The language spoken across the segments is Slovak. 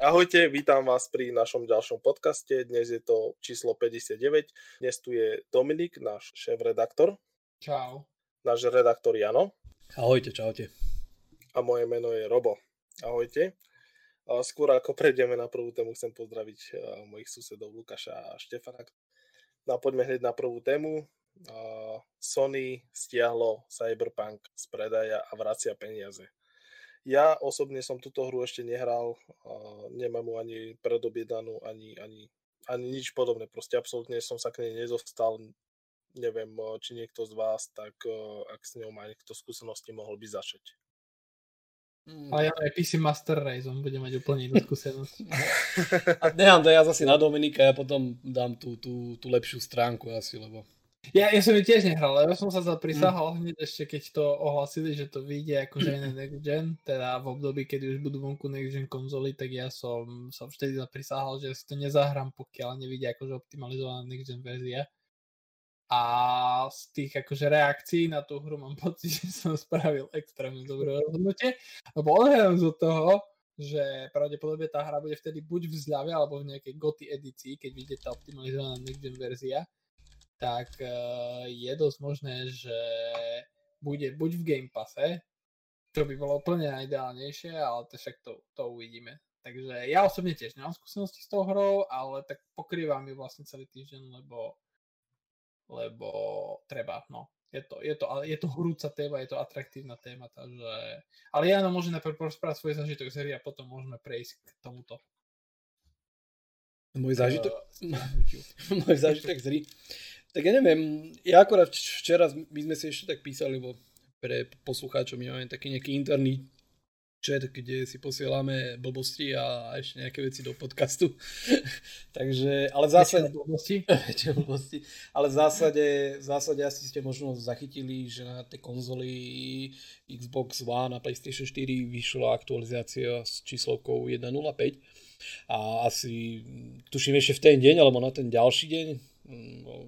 Ahojte, vítam vás pri našom ďalšom podcaste. Dnes je to číslo 59. Dnes tu je Dominik, náš šéf-redaktor. Čau. Náš redaktor Jano. Ahojte, čaute. A moje meno je Robo. Ahojte. Skôr ako prejdeme na prvú tému, chcem pozdraviť mojich susedov Lukáša a Štefana. No a poďme hneď na prvú tému. Sony stiahlo Cyberpunk z predaja a vracia peniaze. Ja osobne som túto hru ešte nehral, nemám mu ani predobiedanú, ani, ani, ani nič podobné. Proste absolútne som sa k nej nezostal. Neviem, či niekto z vás, tak ak s ňou má niekto skúsenosti, mohol by začať. Mm. Ale ja aj PC Master Race, on bude mať úplne inú skúsenosť. A nechám to ja zase na Dominika, ja potom dám tú, tú, tú lepšiu stránku asi, lebo ja, ja som ju tiež nehral, ja som sa zaprisahal mm. hneď ešte, keď to ohlasili, že to vyjde akože na next gen, teda v období, keď už budú vonku next gen konzoly, tak ja som sa vtedy zaprisahal, že si to nezahrám, pokiaľ nevidie akože optimalizovaná next gen verzia. A z tých akože reakcií na tú hru mám pocit, že som spravil extrémne dobré rozhodnutie. Lebo odhľadom z toho, že pravdepodobne tá hra bude vtedy buď v zľave, alebo v nejakej GOTY edícii, keď vyjde tá optimalizovaná next gen verzia tak uh, je dosť možné, že bude buď v Game Passe, čo by bolo úplne najideálnejšie, ale to však to, to uvidíme. Takže ja osobne tiež nemám skúsenosti s tou hrou, ale tak pokrývam ju vlastne celý týždeň, lebo, lebo treba, no. Je to, je, to, je to horúca téma, je to atraktívna téma, takže... Ale ja nám môžem najprv porozprávať svoj zažitok z hry a potom môžeme prejsť k tomuto. Môj zážitok? Uh, môj zážitok z hry. Tak ja neviem, ja akorát včera, my sme si ešte tak písali, lebo pre poslucháčov my máme taký nejaký interný chat, kde si posielame blbosti a ešte nejaké veci do podcastu. Takže, ale v zásade... blbosti? blbosti. Ale v zásade, v zásade asi ste možno zachytili, že na tej konzoli Xbox One a PlayStation 4 vyšla aktualizácia s číslovkou 1.05 a asi tuším ešte v ten deň, alebo na ten ďalší deň,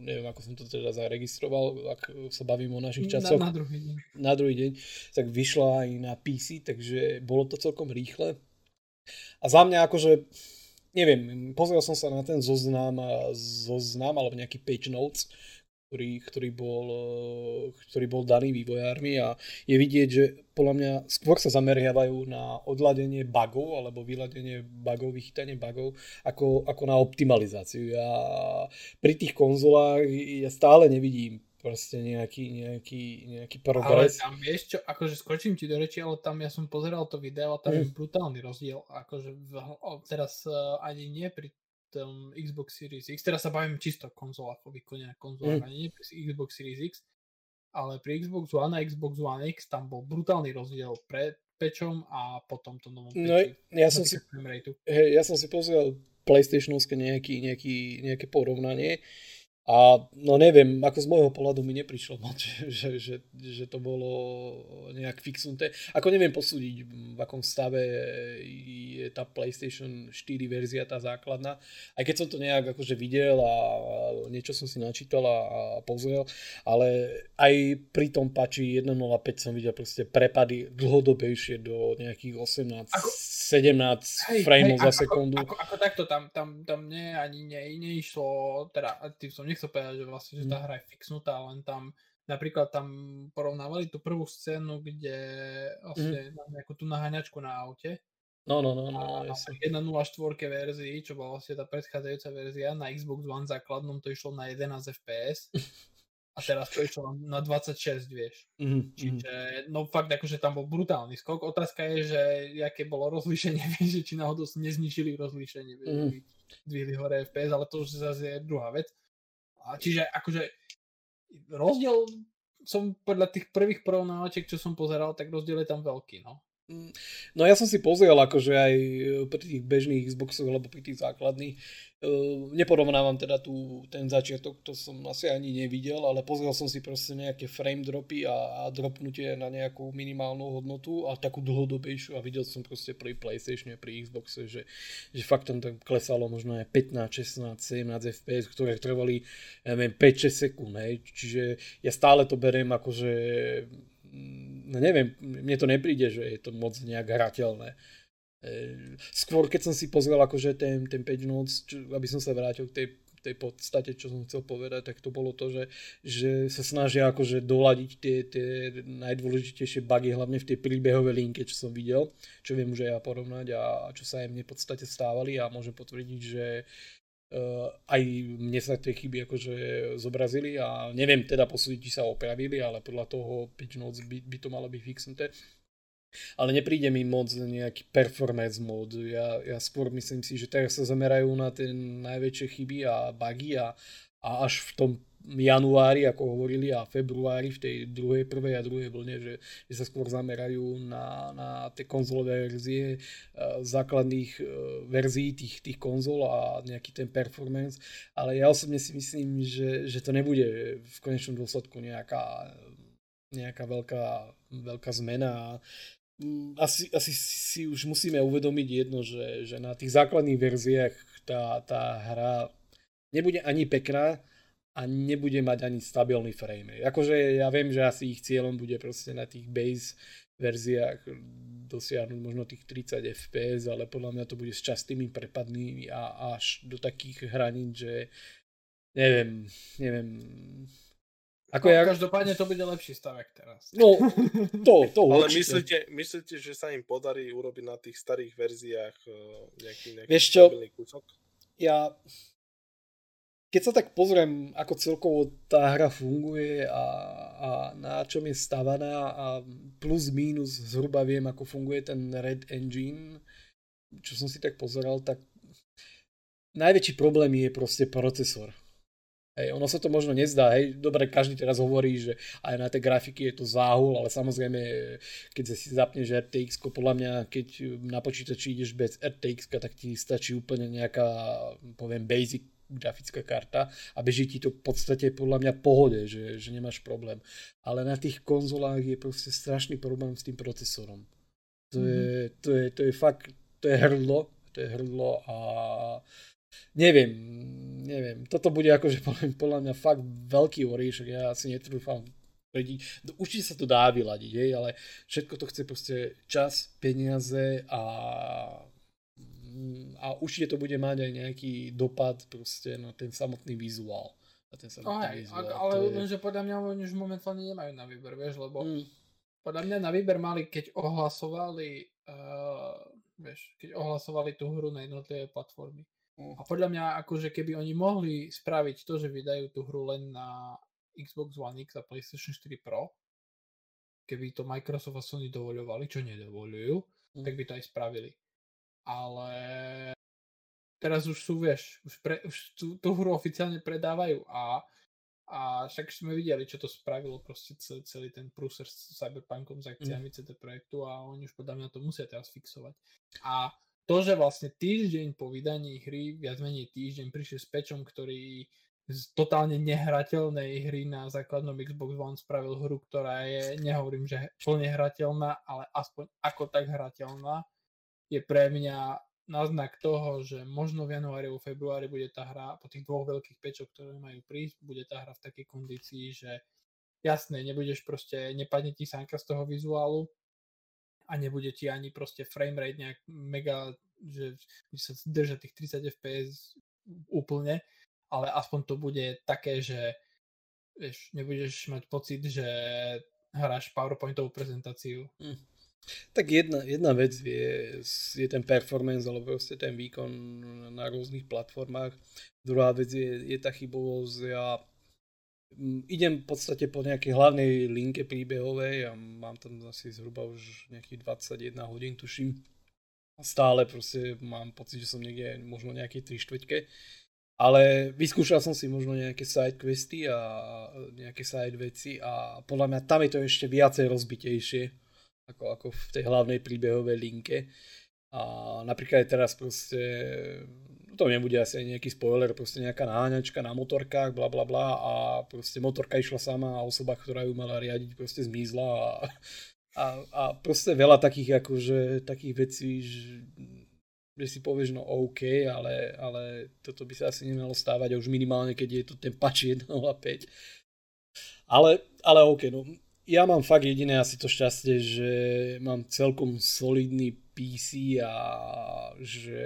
neviem ako som to teda zaregistroval, ak sa bavím o našich časoch. Na, na druhý deň. Na druhý deň, tak vyšla aj na PC, takže bolo to celkom rýchle. A za mňa akože, neviem, pozrel som sa na ten zoznam, zoznam alebo nejaký page notes, ktorý, ktorý, bol, eh, ktorý bol daný vývojármi a je vidieť, že podľa mňa skôr sa zameriavajú na odladenie bugov alebo vyladenie bugov, vychytanie bugov ako, ako na optimalizáciu. Ja pri tých konzolách ja stále nevidím proste nejaký, nejaký, nejaký progres. Ale tam vieš čo, akože skočím ti do reči, ale tam ja som pozeral to video a tam mm. je brutálny rozdiel. Akože v, teraz uh, ani nie pri tom Xbox Series X, teraz sa bavím čisto o konzolách, o výkone na konzolách, mm. nie pri Xbox Series X, ale pri Xbox One a Xbox One X tam bol brutálny rozdiel pre pečom a potom to novom no, ja som si, hej, ja som si pozrel PlayStationovské nejaký, nejaký, nejaké porovnanie a no neviem, ako z môjho pohľadu mi neprišlo moc, že, že, že to bolo nejak fixnuté. Ako neviem posúdiť, v akom stave je tá PlayStation 4 verzia, tá základná. Aj keď som to nejak akože videl a niečo som si načítal a, a pozrel, ale aj pri tom pači 1.05 som videl proste prepady dlhodobejšie do nejakých 18, ako, 17 frameov za sekundu. Ako, ako, ako takto, tam, tam, tam nie, ani ne, neišlo, teda tým som nechcel povedať, že vlastne, že tá mm. hra je fixnutá, len tam napríklad tam porovnávali tú prvú scénu, kde vlastne mm. nejakú tú naháňačku na aute. No, no, no, no, no 1.04 verzii, čo bola vlastne tá predchádzajúca verzia, na Xbox One základnom to išlo na 11 FPS. a teraz to išlo na 26, vieš. Mm-hmm. Čiže, no fakt, akože tam bol brutálny skok. Otázka je, že aké bolo rozlíšenie, vieš, či náhodou nezničili rozlíšenie, vieš, mm-hmm. dvihli hore FPS, ale to už zase je druhá vec. A čiže akože rozdiel som podľa tých prvých porovnávačiek, čo som pozeral, tak rozdiel je tam veľký, no. Mm, no ja som si pozrel akože aj pri tých bežných Xboxoch alebo pri tých základných Ehm, neporovnávam teda tu ten začiatok, to som asi ani nevidel, ale pozrel som si proste nejaké frame dropy a, a dropnutie na nejakú minimálnu hodnotu a takú dlhodobejšiu a videl som proste pri Playstation, pri Xboxe, že, že fakt tam tam klesalo možno aj 15, 16, 17 FPS, ktoré trvali, ja neviem, 5-6 sekúnd, hej. čiže ja stále to beriem ako, že mm, no neviem, mne to nepríde, že je to moc nejak hrateľné. Skôr keď som si pozrel akože ten, ten page notes, čo, aby som sa vrátil k tej tej podstate, čo som chcel povedať, tak to bolo to, že, že sa snažia akože doladiť tie, tie najdôležitejšie bugy, hlavne v tej príbehovej linke, čo som videl, čo viem už aj ja porovnať a čo sa aj v podstate stávali a môžem potvrdiť, že aj mne sa tie chyby akože zobrazili a neviem teda posúdiť, či sa opravili, ale podľa toho 5 noc by, by to malo byť fixnuté. Ale nepríde mi moc nejaký performance mod. Ja, ja skôr myslím si, že teraz sa zamerajú na tie najväčšie chyby a bugy a, a až v tom januári, ako hovorili, a februári v tej druhej, prvej a druhej vlne, že, že sa skôr zamerajú na, na tie konzolové verzie uh, základných uh, verzií tých, tých konzol a nejaký ten performance, ale ja osobne si myslím, že, že to nebude v konečnom dôsledku nejaká nejaká veľká, veľká zmena. Asi, asi si už musíme uvedomiť jedno, že, že na tých základných verziách tá, tá hra nebude ani pekná a nebude mať ani stabilný frame rate. Akože ja viem, že asi ich cieľom bude proste na tých base verziách dosiahnuť možno tých 30 fps, ale podľa mňa to bude s častými prepadmi a až do takých hraníc, že neviem, neviem, ako no, ja... Každopádne to bude lepší stavek teraz. No, to, to Ale myslíte, myslíte, že sa im podarí urobiť na tých starých verziách eh, nejaký, nejaký Vieš čo, kúsok? Ja, keď sa tak pozriem, ako celkovo tá hra funguje a, a na čom je stavaná a plus minus zhruba viem, ako funguje ten Red Engine, čo som si tak pozeral, tak najväčší problém je proste procesor. Hej, ono sa to možno nezdá, hej, dobre, každý teraz hovorí, že aj na tej grafiky je to záhul, ale samozrejme, keď si zapneš RTX, podľa mňa, keď na počítači ideš bez RTX, tak ti stačí úplne nejaká, poviem, basic grafická karta a beží ti to v podstate podľa mňa pohode, že, že nemáš problém. Ale na tých konzolách je proste strašný problém s tým procesorom. To, mm-hmm. je, to, je, to je fakt, to je hrdlo, to je hrdlo a neviem, neviem. Toto bude akože podľa mňa fakt veľký oríšok, ja si netrúfam tvrdiť. Určite sa to dá vyladiť, hej, ale všetko to chce proste čas, peniaze a a určite to bude mať aj nejaký dopad proste na ten samotný vizuál. Na ten samotný aj, vizuál. Ale je... lenže podľa mňa oni už momentálne nemajú na výber, vieš, lebo mm. podľa mňa na výber mali, keď ohlasovali uh, vieš, keď ohlasovali tú hru na jednotlivé platformy. Mm. A podľa mňa, akože keby oni mohli spraviť to, že vydajú tú hru len na Xbox One X a PlayStation 4 Pro, keby to Microsoft a Sony dovoľovali, čo nedovolujú, mm. tak by to aj spravili. Ale teraz už sú, vieš, už, pre, už tú, tú hru oficiálne predávajú a, a však sme videli, čo to spravilo proste celý, celý ten prúser s Cyberpunkom, s akciami mm. CD Projektu a oni už podľa mňa to musia teraz fixovať. A to, že vlastne týždeň po vydaní hry, viac menej týždeň, prišli s pečom, ktorý z totálne nehrateľnej hry na základnom Xbox One spravil hru, ktorá je, nehovorím, že plne hrateľná, ale aspoň ako tak hrateľná, je pre mňa náznak toho, že možno v januári alebo februári bude tá hra, po tých dvoch veľkých pečoch, ktoré majú prísť, bude tá hra v takej kondícii, že jasné, nebudeš proste, nepadne ti sánka z toho vizuálu, a nebude ti ani proste frame rate nejak mega, že sa drža tých 30 fps úplne, ale aspoň to bude také, že vieš, nebudeš mať pocit, že hráš PowerPointovú prezentáciu. Hm. Tak jedna, jedna vec je, je ten performance alebo proste ten výkon na rôznych platformách. Druhá vec je, je tá chybovosť. Ja Mm, idem v podstate po nejakej hlavnej linke príbehovej a mám tam asi zhruba už nejakých 21 hodín, tuším. Stále proste mám pocit, že som niekde možno nejaké 3 štvrťke. Ale vyskúšal som si možno nejaké side questy a nejaké side veci a podľa mňa tam je to ešte viacej rozbitejšie ako, ako v tej hlavnej príbehovej linke. A napríklad aj teraz proste to nebude asi nejaký spoiler, proste nejaká náňačka na motorkách, bla bla bla a proste motorka išla sama a osoba, ktorá ju mala riadiť, proste zmizla a, a, a proste veľa takých akože takých vecí, že, že si povieš, no OK, ale, ale toto by sa asi nemalo stávať a už minimálne, keď je to ten patch 1.05. Ale, ale OK, no ja mám fakt jediné asi to šťastie, že mám celkom solidný PC a že,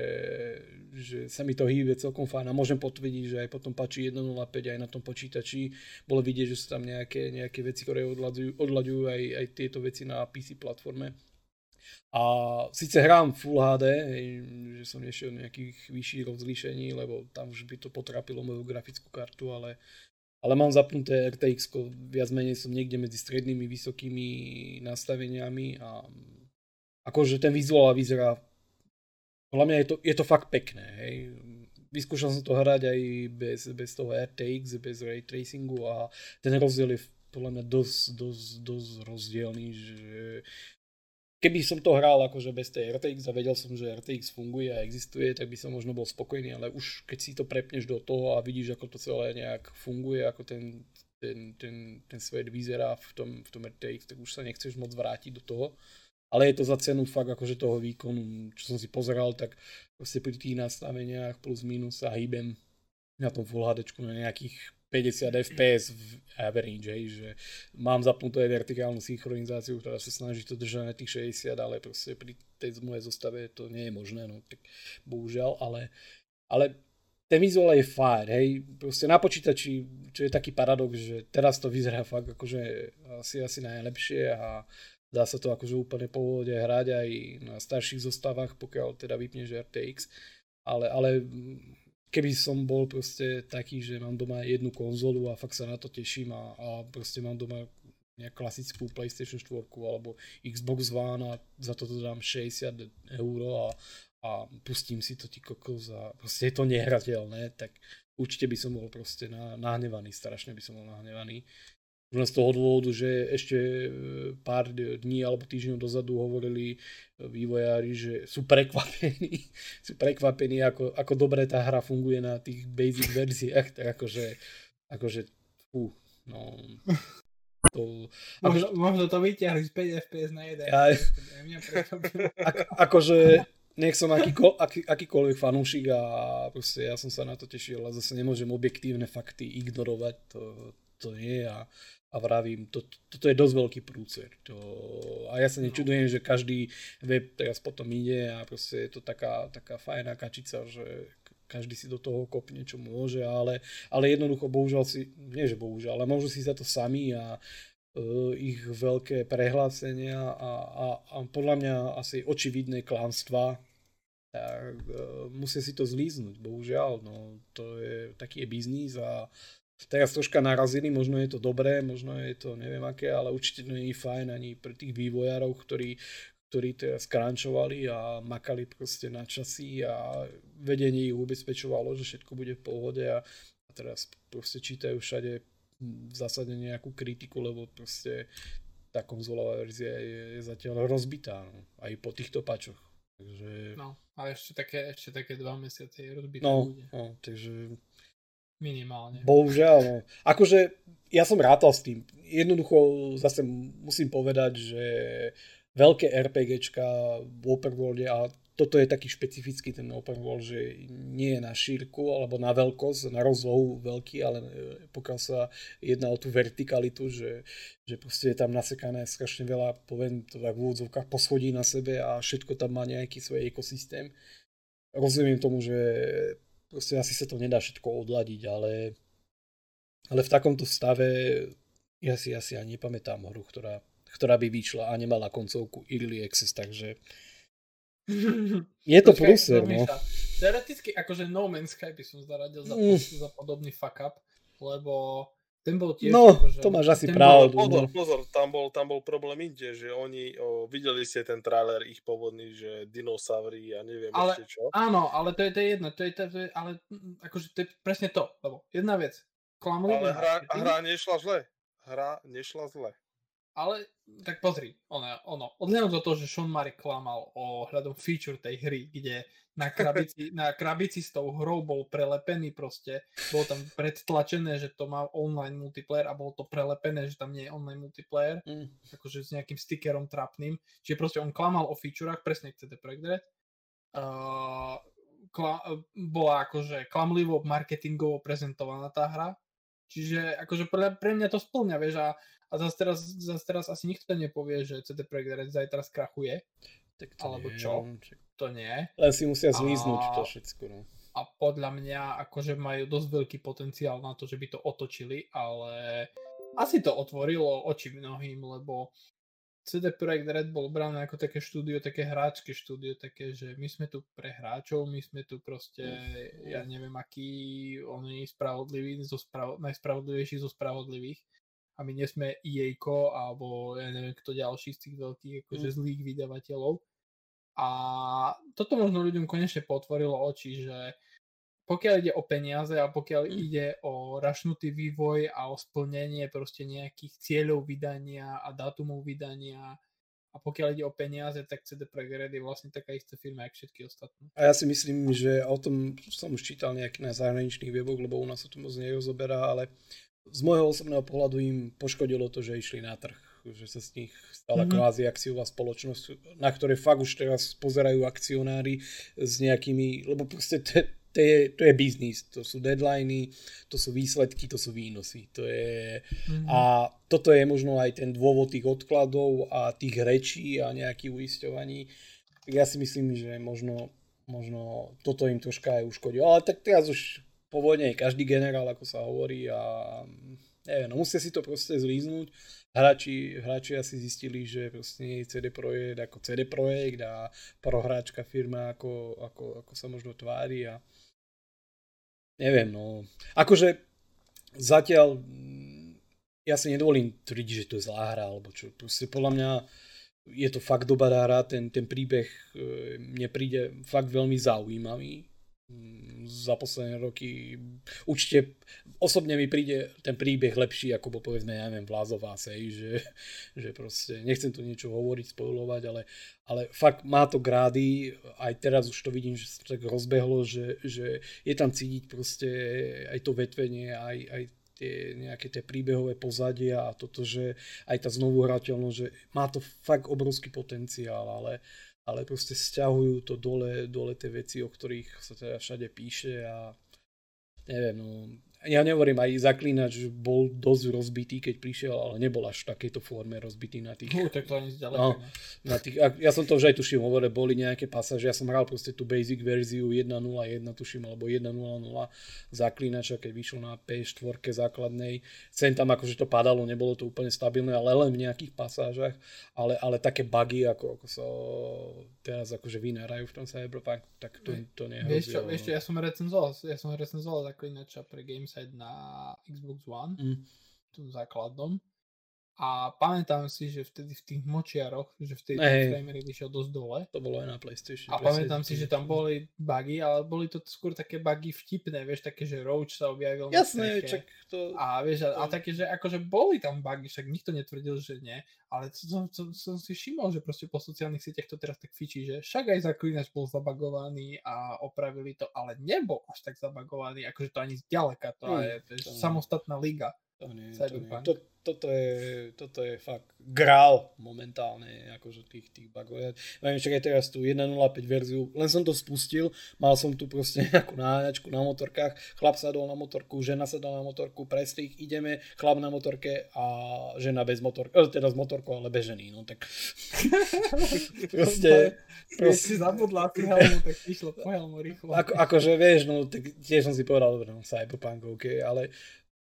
že sa mi to hýbe celkom fajn a môžem potvrdiť, že aj potom páči 1.05 aj na tom počítači bolo vidieť, že sú tam nejaké, nejaké veci, ktoré odľadujú, odľadujú aj, aj tieto veci na PC platforme. A síce hrám Full HD, že som nešiel nejakých vyšších rozlíšení, lebo tam už by to potrapilo moju grafickú kartu, ale ale mám zapnuté RTX, viac menej som niekde medzi strednými, vysokými nastaveniami a akože ten vizuál vyzerá, podľa mňa je to, je to fakt pekné, hej. Vyskúšal som to hrať aj bez, bez toho RTX, bez ray tracingu a ten rozdiel je podľa mňa dosť, dosť, dosť rozdielný, že keby som to hral akože bez tej RTX a vedel som, že RTX funguje a existuje, tak by som možno bol spokojný, ale už keď si to prepneš do toho a vidíš, ako to celé nejak funguje, ako ten, ten, ten, ten svet vyzerá v tom, v tom RTX, tak už sa nechceš moc vrátiť do toho. Ale je to za cenu fakt akože toho výkonu, čo som si pozeral, tak proste pri tých nastaveniach plus minus sa hýbem na tom Full HD na nejakých 50 fps v average, hej, že mám zapnutú aj vertikálnu synchronizáciu, ktorá sa snaží to držať na tých 60, ale proste pri tej mojej zostave to nie je možné, no tak bohužiaľ, ale, ale ten vizuál je fajn, hej, proste na počítači, čo je taký paradox, že teraz to vyzerá fakt akože asi, asi najlepšie a dá sa to akože úplne pohode hrať aj na starších zostavách, pokiaľ teda vypneš RTX, ale, ale keby som bol proste taký, že mám doma jednu konzolu a fakt sa na to teším a, a proste mám doma nejak klasickú PlayStation 4 alebo Xbox One a za to dám 60 eur a, a pustím si to ti kokos a proste je to nehrateľné, tak určite by som bol proste nahnevaný, strašne by som bol nahnevaný. Len z toho dôvodu, že ešte e, pár dní alebo týždňov dozadu hovorili e, vývojári, že sú prekvapení, sú prekvapení, ako, ako dobre tá hra funguje na tých basic verziách, tak akože, akože, fú, no, to, možno, ako, možno to vyťahli z 5 FPS na 1. Ja, ako, akože nech som akýko, aký, akýkoľvek fanúšik a proste ja som sa na to tešil a zase nemôžem objektívne fakty ignorovať, to, to nie a a vravím, to, toto je dosť veľký prúcer. To, a ja sa nečudujem, že každý web teraz potom ide a proste je to taká, taká fajná kačica, že každý si do toho kopne, čo môže, ale, ale jednoducho, bohužiaľ si, nie že bohužiaľ, ale môžu si za to sami a uh, ich veľké prehlásenia a, a, a podľa mňa asi očividné klamstvá, tak uh, musia si to zlíznuť, bohužiaľ, no to je, taký je biznis a teraz troška narazili, možno je to dobré, možno je to neviem aké, ale určite to nie je fajn ani pre tých vývojárov, ktorí, ktorí teraz krančovali a makali proste na časy a vedenie ich ubezpečovalo, že všetko bude v pohode a, a teraz proste čítajú všade v zásade nejakú kritiku, lebo proste tá konzolová verzia je, je zatiaľ rozbitá, no, aj po týchto pačoch. Takže... No, ale ešte také, ešte také dva mesiace je rozbité no, bude. No, takže Minimálne. Bohužiaľ, no. Akože ja som rátal s tým. Jednoducho zase musím povedať, že veľké RPGčka v open worlde a toto je taký špecifický ten open world, že nie je na šírku alebo na veľkosť, na rozlohu veľký, ale e, pokiaľ sa jedná o tú vertikalitu, že, že proste je tam nasekané strašne veľa, poviem to tak v úvodzovkách, poschodí na sebe a všetko tam má nejaký svoj ekosystém. Rozumiem tomu, že proste asi sa to nedá všetko odladiť, ale, ale v takomto stave ja si asi ani nepamätám hru, ktorá, ktorá by vyšla a nemala koncovku Early Access, takže je to prúser, no. Teoreticky akože No Man's Sky by som zaradil za, mm. za podobný fuck up, lebo ten bol tiež... No, že, to máš asi pravdu. Bol, pozor, no. pozor, tam bol, tam bol problém inde, že oni, o, videli ste ten trailer ich pôvodný, že dinosaury a neviem ale, ešte čo. Áno, ale to je, to je jedno, to je, to je, ale akože to je presne to, lebo jedna vec, klamlivý Ale hra, hra nešla zle. Hra nešla zle. Ale tak pozri, ono, ono odhľadom do toho, že Sean Murray klamal o hľadom feature tej hry, kde na krabici, na krabici s tou hrou bol prelepený proste, bolo tam predtlačené, že to má online multiplayer a bolo to prelepené, že tam nie je online multiplayer, mm. akože s nejakým stickerom trapným, čiže proste on klamal o featurech, presne CD Projekt Red, uh, kla, bola akože klamlivo marketingovo prezentovaná tá hra, čiže akože pre, pre mňa to splňa, vieš, a a zase teraz, zase teraz asi nikto nepovie, že CD Projekt Red zajtra skrachuje. Tak to alebo nie, čo? To nie. Len si musia zlíznuť a... to všetko. No. A podľa mňa akože majú dosť veľký potenciál na to, že by to otočili, ale asi to otvorilo oči mnohým, lebo CD Projekt Red bol brané ako také štúdio, také hráčske štúdio, také, že my sme tu pre hráčov, my sme tu proste, ja neviem, aký oni spravodliví, zo spravo, najspravodlivejší zo spravodlivých a my nie sme EA alebo ja neviem kto ďalší z tých veľkých akože mm. zlých vydavateľov. A toto možno ľuďom konečne potvorilo oči, že pokiaľ ide o peniaze a pokiaľ mm. ide o rašnutý vývoj a o splnenie proste nejakých cieľov vydania a dátumov vydania a pokiaľ ide o peniaze, tak CD Projekt Red je vlastne taká istá firma, ako všetky ostatné. A ja si myslím, že o tom som už čítal nejaký na zahraničných weboch, lebo u nás sa to moc nerozoberá, ale z môjho osobného pohľadu im poškodilo to, že išli na trh že sa z nich stala mm-hmm. kvázi akciová spoločnosť, na ktoré fakt už teraz pozerajú akcionári s nejakými, lebo proste to je, to je biznis, to sú deadliny, to sú výsledky, to sú výnosy. To je, mm-hmm. A toto je možno aj ten dôvod tých odkladov a tých rečí a nejakých uisťovaní. Ja si myslím, že možno, možno toto im troška aj uškodilo. Ale tak teraz už po vojne je každý generál, ako sa hovorí a neviem, no musia si to proste zlíznuť. Hráči, hráči asi zistili, že proste nie je CD Projekt ako CD Projekt a prohráčka firma ako, ako, ako sa možno tvári a neviem, no. Akože zatiaľ ja si nedovolím tvrdiť, že to je zlá hra, alebo čo. Proste podľa mňa je to fakt dobrá hra, ten, ten príbeh e, mne príde fakt veľmi zaujímavý za posledné roky. Určite osobne mi príde ten príbeh lepší, ako bol povedzme, ja neviem, Vlázová sej, že, že proste, nechcem tu niečo hovoriť, spojovať, ale, ale fakt má to grády, aj teraz už to vidím, že sa tak rozbehlo, že, že je tam cítiť proste aj to vetvenie, aj, aj tie nejaké tie príbehové pozadia a toto, že aj tá znovu hrateľnosť, že má to fakt obrovský potenciál, ale ale proste stiahujú to dole, dole tie veci, o ktorých sa teda všade píše a neviem, no, ja nehovorím aj zaklínač, bol dosť rozbitý, keď prišiel, ale nebol až v takejto forme rozbitý na tých... Uh, tak to ani no, na tých, ja som to už aj tuším, hovoril, boli nejaké pasáže, ja som hral proste tú basic verziu 1.0.1 tuším, alebo 1.0.0 zaklínača, keď vyšiel na P4 základnej. Sem tam akože to padalo, nebolo to úplne stabilné, ale len v nejakých pasážach, ale, ale také bugy, ako, ako sa teraz akože vynárajú v tom Cyberpunk, tak to, to nehrozí. Vieš čo, vieš čo, ja som recenzoval, ja som recenzoval zaklínača pre Games Side na Xbox One, mm. tu základnom. A pamätám si, že vtedy v tých močiaroch, že v tej hey, frame rate išiel dosť dole. To bolo aj na PlayStation. A pamätám si, že tam boli bugy, ale boli to skôr také bugy vtipné, vieš, také, že Roach sa objavil. Jasné, čak to... A vieš, a, a také, že akože boli tam bugy, však nikto netvrdil, že nie, ale som, som, som si všimol, že proste po sociálnych sieťach to teraz tak fičí, že však aj Zaklinač bol zabagovaný a opravili to, ale nebol až tak zabagovaný, akože to ani zďaleka, to hmm, je, to je to samostatná liga. To nie, to nie. To, toto, je, toto je fakt grál momentálne, akože tých, tých bugov. Ja neviem, čakaj teraz tú 1.05 verziu, len som to spustil, mal som tu proste nejakú náňačku na motorkách, chlap sadol na motorku, žena sadol na motorku, prestrih, ideme, chlap na motorke a žena bez motorky, eh, teda s motorkou, ale bez ženy, no tak proste... proste... si zabudla tú helmu, tak išlo po helmu rýchlo. Ako, akože vieš, no tak tiež som si povedal, dobre, no Cyberpunk, ok, ale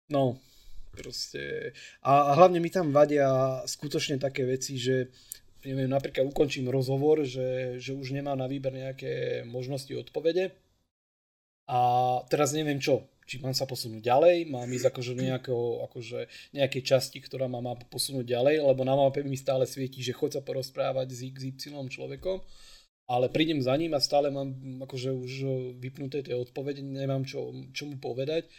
no, Proste. A hlavne mi tam vadia skutočne také veci, že neviem, napríklad ukončím rozhovor, že, že už nemám na výber nejaké možnosti odpovede. A teraz neviem čo, či mám sa posunúť ďalej, mám ísť akože nejakého, akože nejakej časti, ktorá ma má posunúť ďalej, lebo na mape mi stále svieti, že chod sa porozprávať s XY človekom, ale prídem za ním a stále mám akože už vypnuté tie odpovede, nemám čo, čo mu povedať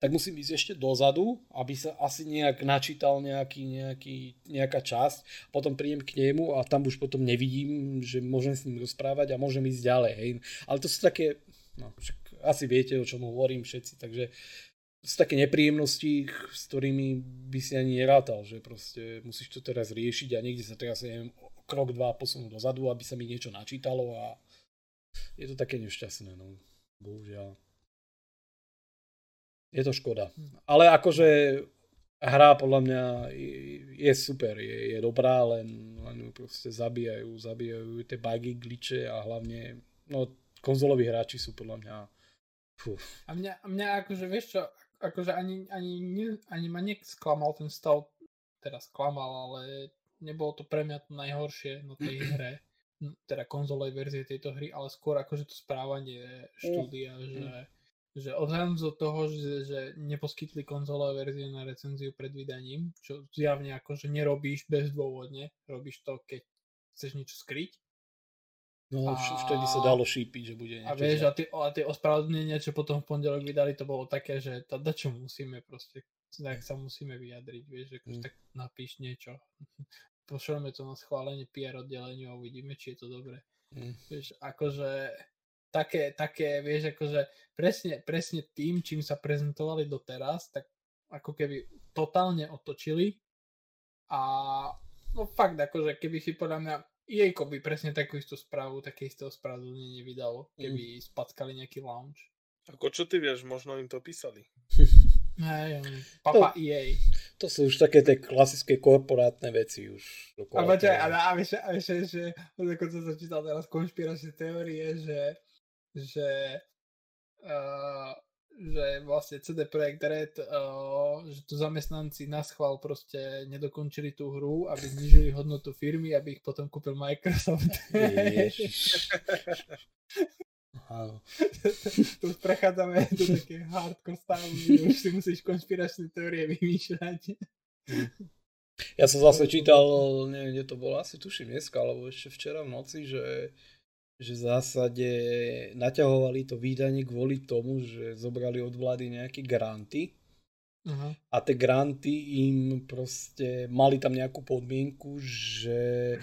tak musím ísť ešte dozadu, aby sa asi nejak načítal nejaký, nejaký, nejaká časť, potom prídem k nemu a tam už potom nevidím, že môžem s ním rozprávať a môžem ísť ďalej. Hej. Ale to sú také, no, asi viete, o čom hovorím všetci, takže sú také nepríjemnosti, s ktorými by si ani nerátal, že proste musíš to teraz riešiť a niekde sa teraz, neviem, krok, dva posunúť dozadu, aby sa mi niečo načítalo a je to také nešťastné, no. Bohužiaľ. Je to škoda. Ale akože hra podľa mňa je super, je, je dobrá, len, len proste zabíjajú, zabíjajú tie bugy, glitche a hlavne, no konzoloví hráči sú podľa mňa Fú. A mňa, mňa akože, vieš čo, akože ani, ani, ani ma nesklamal ten stav, teraz klamal, ale nebolo to pre mňa to najhoršie na tej hre, teda konzolovej verzie tejto hry, ale skôr akože to správanie štúdia, mm. že že odhľadom do toho, že, že neposkytli konzolové verzie na recenziu pred vydaním, čo zjavne že nerobíš bezdôvodne, robíš to, keď chceš niečo skryť. No, a... vtedy sa dalo šípiť, že bude niečo. A vieš, a tie, a tie ospravedlnenia, čo potom v pondelok vydali, to bolo také, že to, čo musíme proste, tak sa musíme vyjadriť, vieš, že mm. tak napíš niečo. Pošleme to na schválenie PR oddeleniu a uvidíme, či je to dobré. Mm. Vieš, akože také, také, vieš, akože presne, presne tým, čím sa prezentovali doteraz, tak ako keby totálne otočili a no fakt, akože keby si podľa mňa Jejko by presne takú istú správu, také isté ospravedlnenie nevydalo, keby mm. spackali nejaký launch. Ako čo ty vieš, možno im to písali. Hej, papa to, EA. To sú už také tie klasické korporátne veci už. A počkaj, a, a, vieš, a vieš, že ako som sa čítal teraz konšpiračné teórie, že že, uh, že vlastne CD Projekt Red, uh, že tu zamestnanci na schvál proste nedokončili tú hru, aby znižili hodnotu firmy, aby ich potom kúpil Microsoft. tu už prechádzame do také hardcore stavu, kde už si musíš konšpiračné teórie vymýšľať. Ja som zase čítal, neviem, kde to bolo, asi tuším dneska, alebo ešte včera v noci, že že v zásade naťahovali to výdanie kvôli tomu, že zobrali od vlády nejaké granty uh-huh. a tie granty im proste mali tam nejakú podmienku, že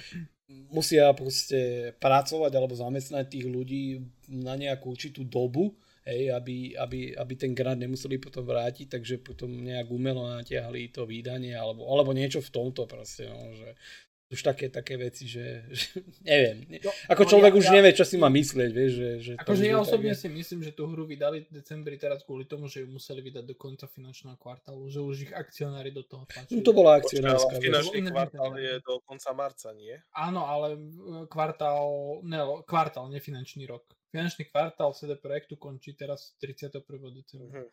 musia proste pracovať alebo zamestnať tých ľudí na nejakú určitú dobu, hej, aby, aby, aby ten grant nemuseli potom vrátiť, takže potom nejak umelo natiahli to výdanie alebo, alebo niečo v tomto proste, no, že už také, také veci, že, že neviem. No, ako no, človek ja, už ja, nevie, čo si má myslieť, vieš, že... že akože ja osobne tak, si myslím, že tú hru vydali v decembri teraz kvôli tomu, že ju museli vydať do konca finančného kvartálu, že už ich akcionári do toho tlačili. No to bola akcionárska. Finančný kvartál je do konca marca, nie? Áno, ale kvartál, ne, kvartál, nefinančný rok. Finančný kvartál CD Projektu končí teraz 31. decembra. Uh-huh.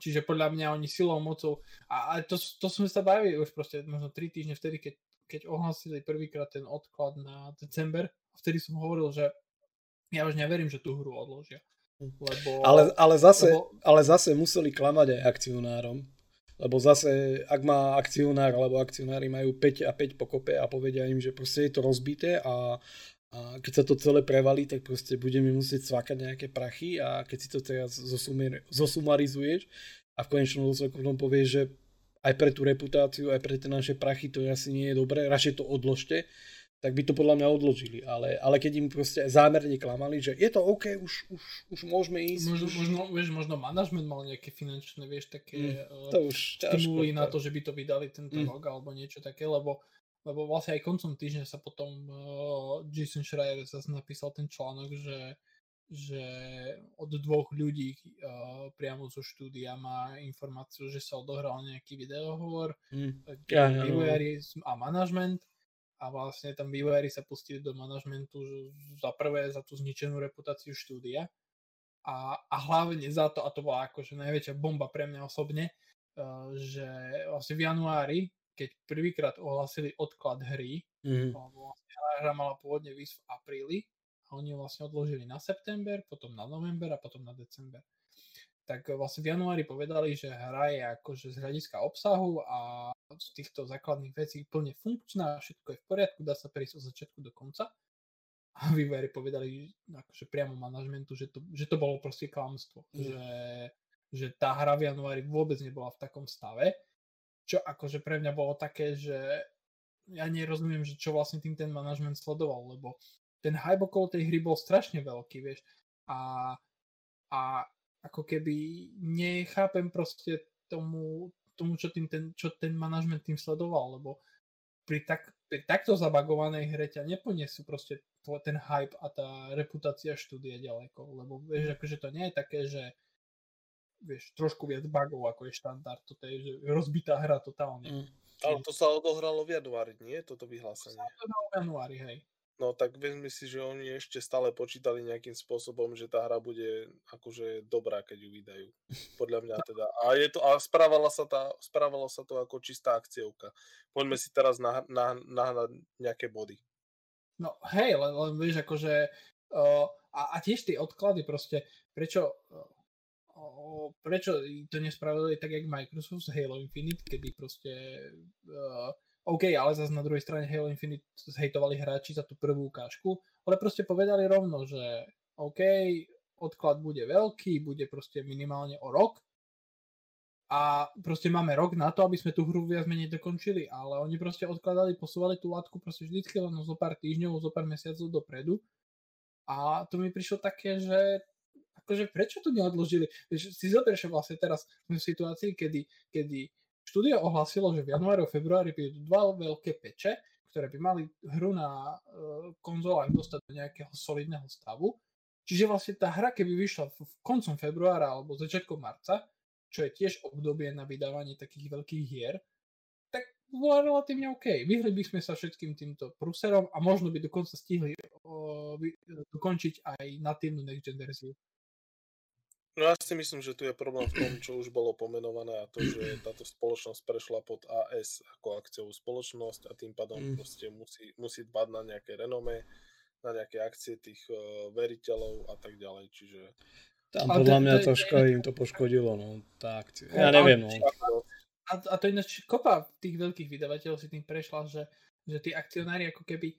Čiže podľa mňa oni silou, mocou, a, a to, to sme sa bavili už proste možno 3 týždne vtedy, keď keď ohlasili prvýkrát ten odklad na december, vtedy som hovoril, že ja už neverím, že tú hru odložia. Lebo, ale, ale, zase, lebo... ale zase museli klamať aj akcionárom, lebo zase, ak má akcionár, alebo akcionári majú 5 a 5 pokope a povedia im, že proste je to rozbité a, a keď sa to celé prevalí, tak proste budeme musieť cvakať nejaké prachy a keď si to teraz zosumarizuješ a v konečnom dôsledku povieš, že aj pre tú reputáciu, aj pre tie naše prachy to asi nie je dobré, radšej to odložte, tak by to podľa mňa odložili. Ale, ale keď im proste zámerne klamali, že je to OK, už, už, už môžeme ísť. Možno, už... možno, vieš, možno manažment mal nejaké finančné, vieš, také mm, to už stimuly na to, že by to vydali tento mm. rok alebo niečo také, lebo, lebo vlastne aj koncom týždňa sa potom uh, Jason Schreier zase napísal ten článok, že že od dvoch ľudí uh, priamo zo štúdia má informáciu, že sa odohral nejaký videohovor, mm. ja, ja, vývojári a manažment a vlastne tam vývojári sa pustili do manažmentu za prvé za tú zničenú reputáciu štúdia a, a hlavne za to, a to bola akože najväčšia bomba pre mňa osobne, uh, že vlastne v januári, keď prvýkrát ohlasili odklad hry, mm. vlastne hra mala pôvodne výsť v apríli, a oni vlastne odložili na september, potom na november a potom na december. Tak vlastne v januári povedali, že hra je akože z hľadiska obsahu a z týchto základných vecí plne funkčná, všetko je v poriadku, dá sa prejsť od začiatku do konca. A vývojári povedali akože priamo manažmentu, že to, že to bolo proste klamstvo, mm. že, že tá hra v januári vôbec nebola v takom stave, čo akože pre mňa bolo také, že ja nerozumiem, že čo vlastne tým ten manažment sledoval, lebo ten hype okolo tej hry bol strašne veľký, vieš. A, a ako keby nechápem proste tomu, tomu čo, tým ten, čo ten manažment tým sledoval, lebo pri, tak, pri takto zabagovanej hre ťa neponesú proste ten hype a tá reputácia štúdia ďaleko, lebo vieš, akože to nie je také, že vieš, trošku viac bugov, ako je štandard. Toto je že rozbitá hra totálne. Mm. Ale to sa odohralo v januári, nie? Toto vyhlásenie. To sa odohralo v januári, hej. No tak vezmi si, že oni ešte stále počítali nejakým spôsobom, že tá hra bude akože dobrá, keď ju vydajú. Podľa mňa teda. A, je to, a správala sa tá, správalo sa to ako čistá akciovka. Poďme si teraz nahnať na, na, na nejaké body. No hej, len, len vieš, akože uh, a, a tiež tie odklady proste, prečo uh, prečo to nespravili tak, jak Microsoft s Halo Infinite, kedy proste uh, OK, ale zase na druhej strane Halo Infinite zhejtovali hráči za tú prvú ukážku, ale proste povedali rovno, že OK, odklad bude veľký, bude proste minimálne o rok a proste máme rok na to, aby sme tú hru viac menej dokončili, ale oni proste odkladali, posúvali tú látku proste vždycky len zo pár týždňov, zo pár mesiacov dopredu a to mi prišlo také, že akože prečo to neodložili? Si zoberieš vlastne teraz v situácii, kedy, kedy Štúdio ohlasilo, že v januári a februári prídu dva veľké peče, ktoré by mali hru na uh, konzolách dostať do nejakého solidného stavu. Čiže vlastne tá hra, keby vyšla v koncom februára alebo začiatkom marca, čo je tiež obdobie na vydávanie takých veľkých hier, tak bola relatívne OK. Vyhli by sme sa všetkým týmto pruserom a možno by dokonca stihli uh, dokončiť aj natívnu next gen verziu. No ja si myslím, že tu je problém v tom, čo už bolo pomenované a to, že táto spoločnosť prešla pod AS ako akciovú spoločnosť a tým pádom mm. proste musí, musí dbať na nejaké renome, na nejaké akcie tých uh, veriteľov a tak ďalej, čiže... Tam podľa mňa troška im to poškodilo, no, tá akcia. Ja neviem, no. A, a to ináč kopa tých veľkých vydavateľov si tým prešla, že, že tí akcionári ako keby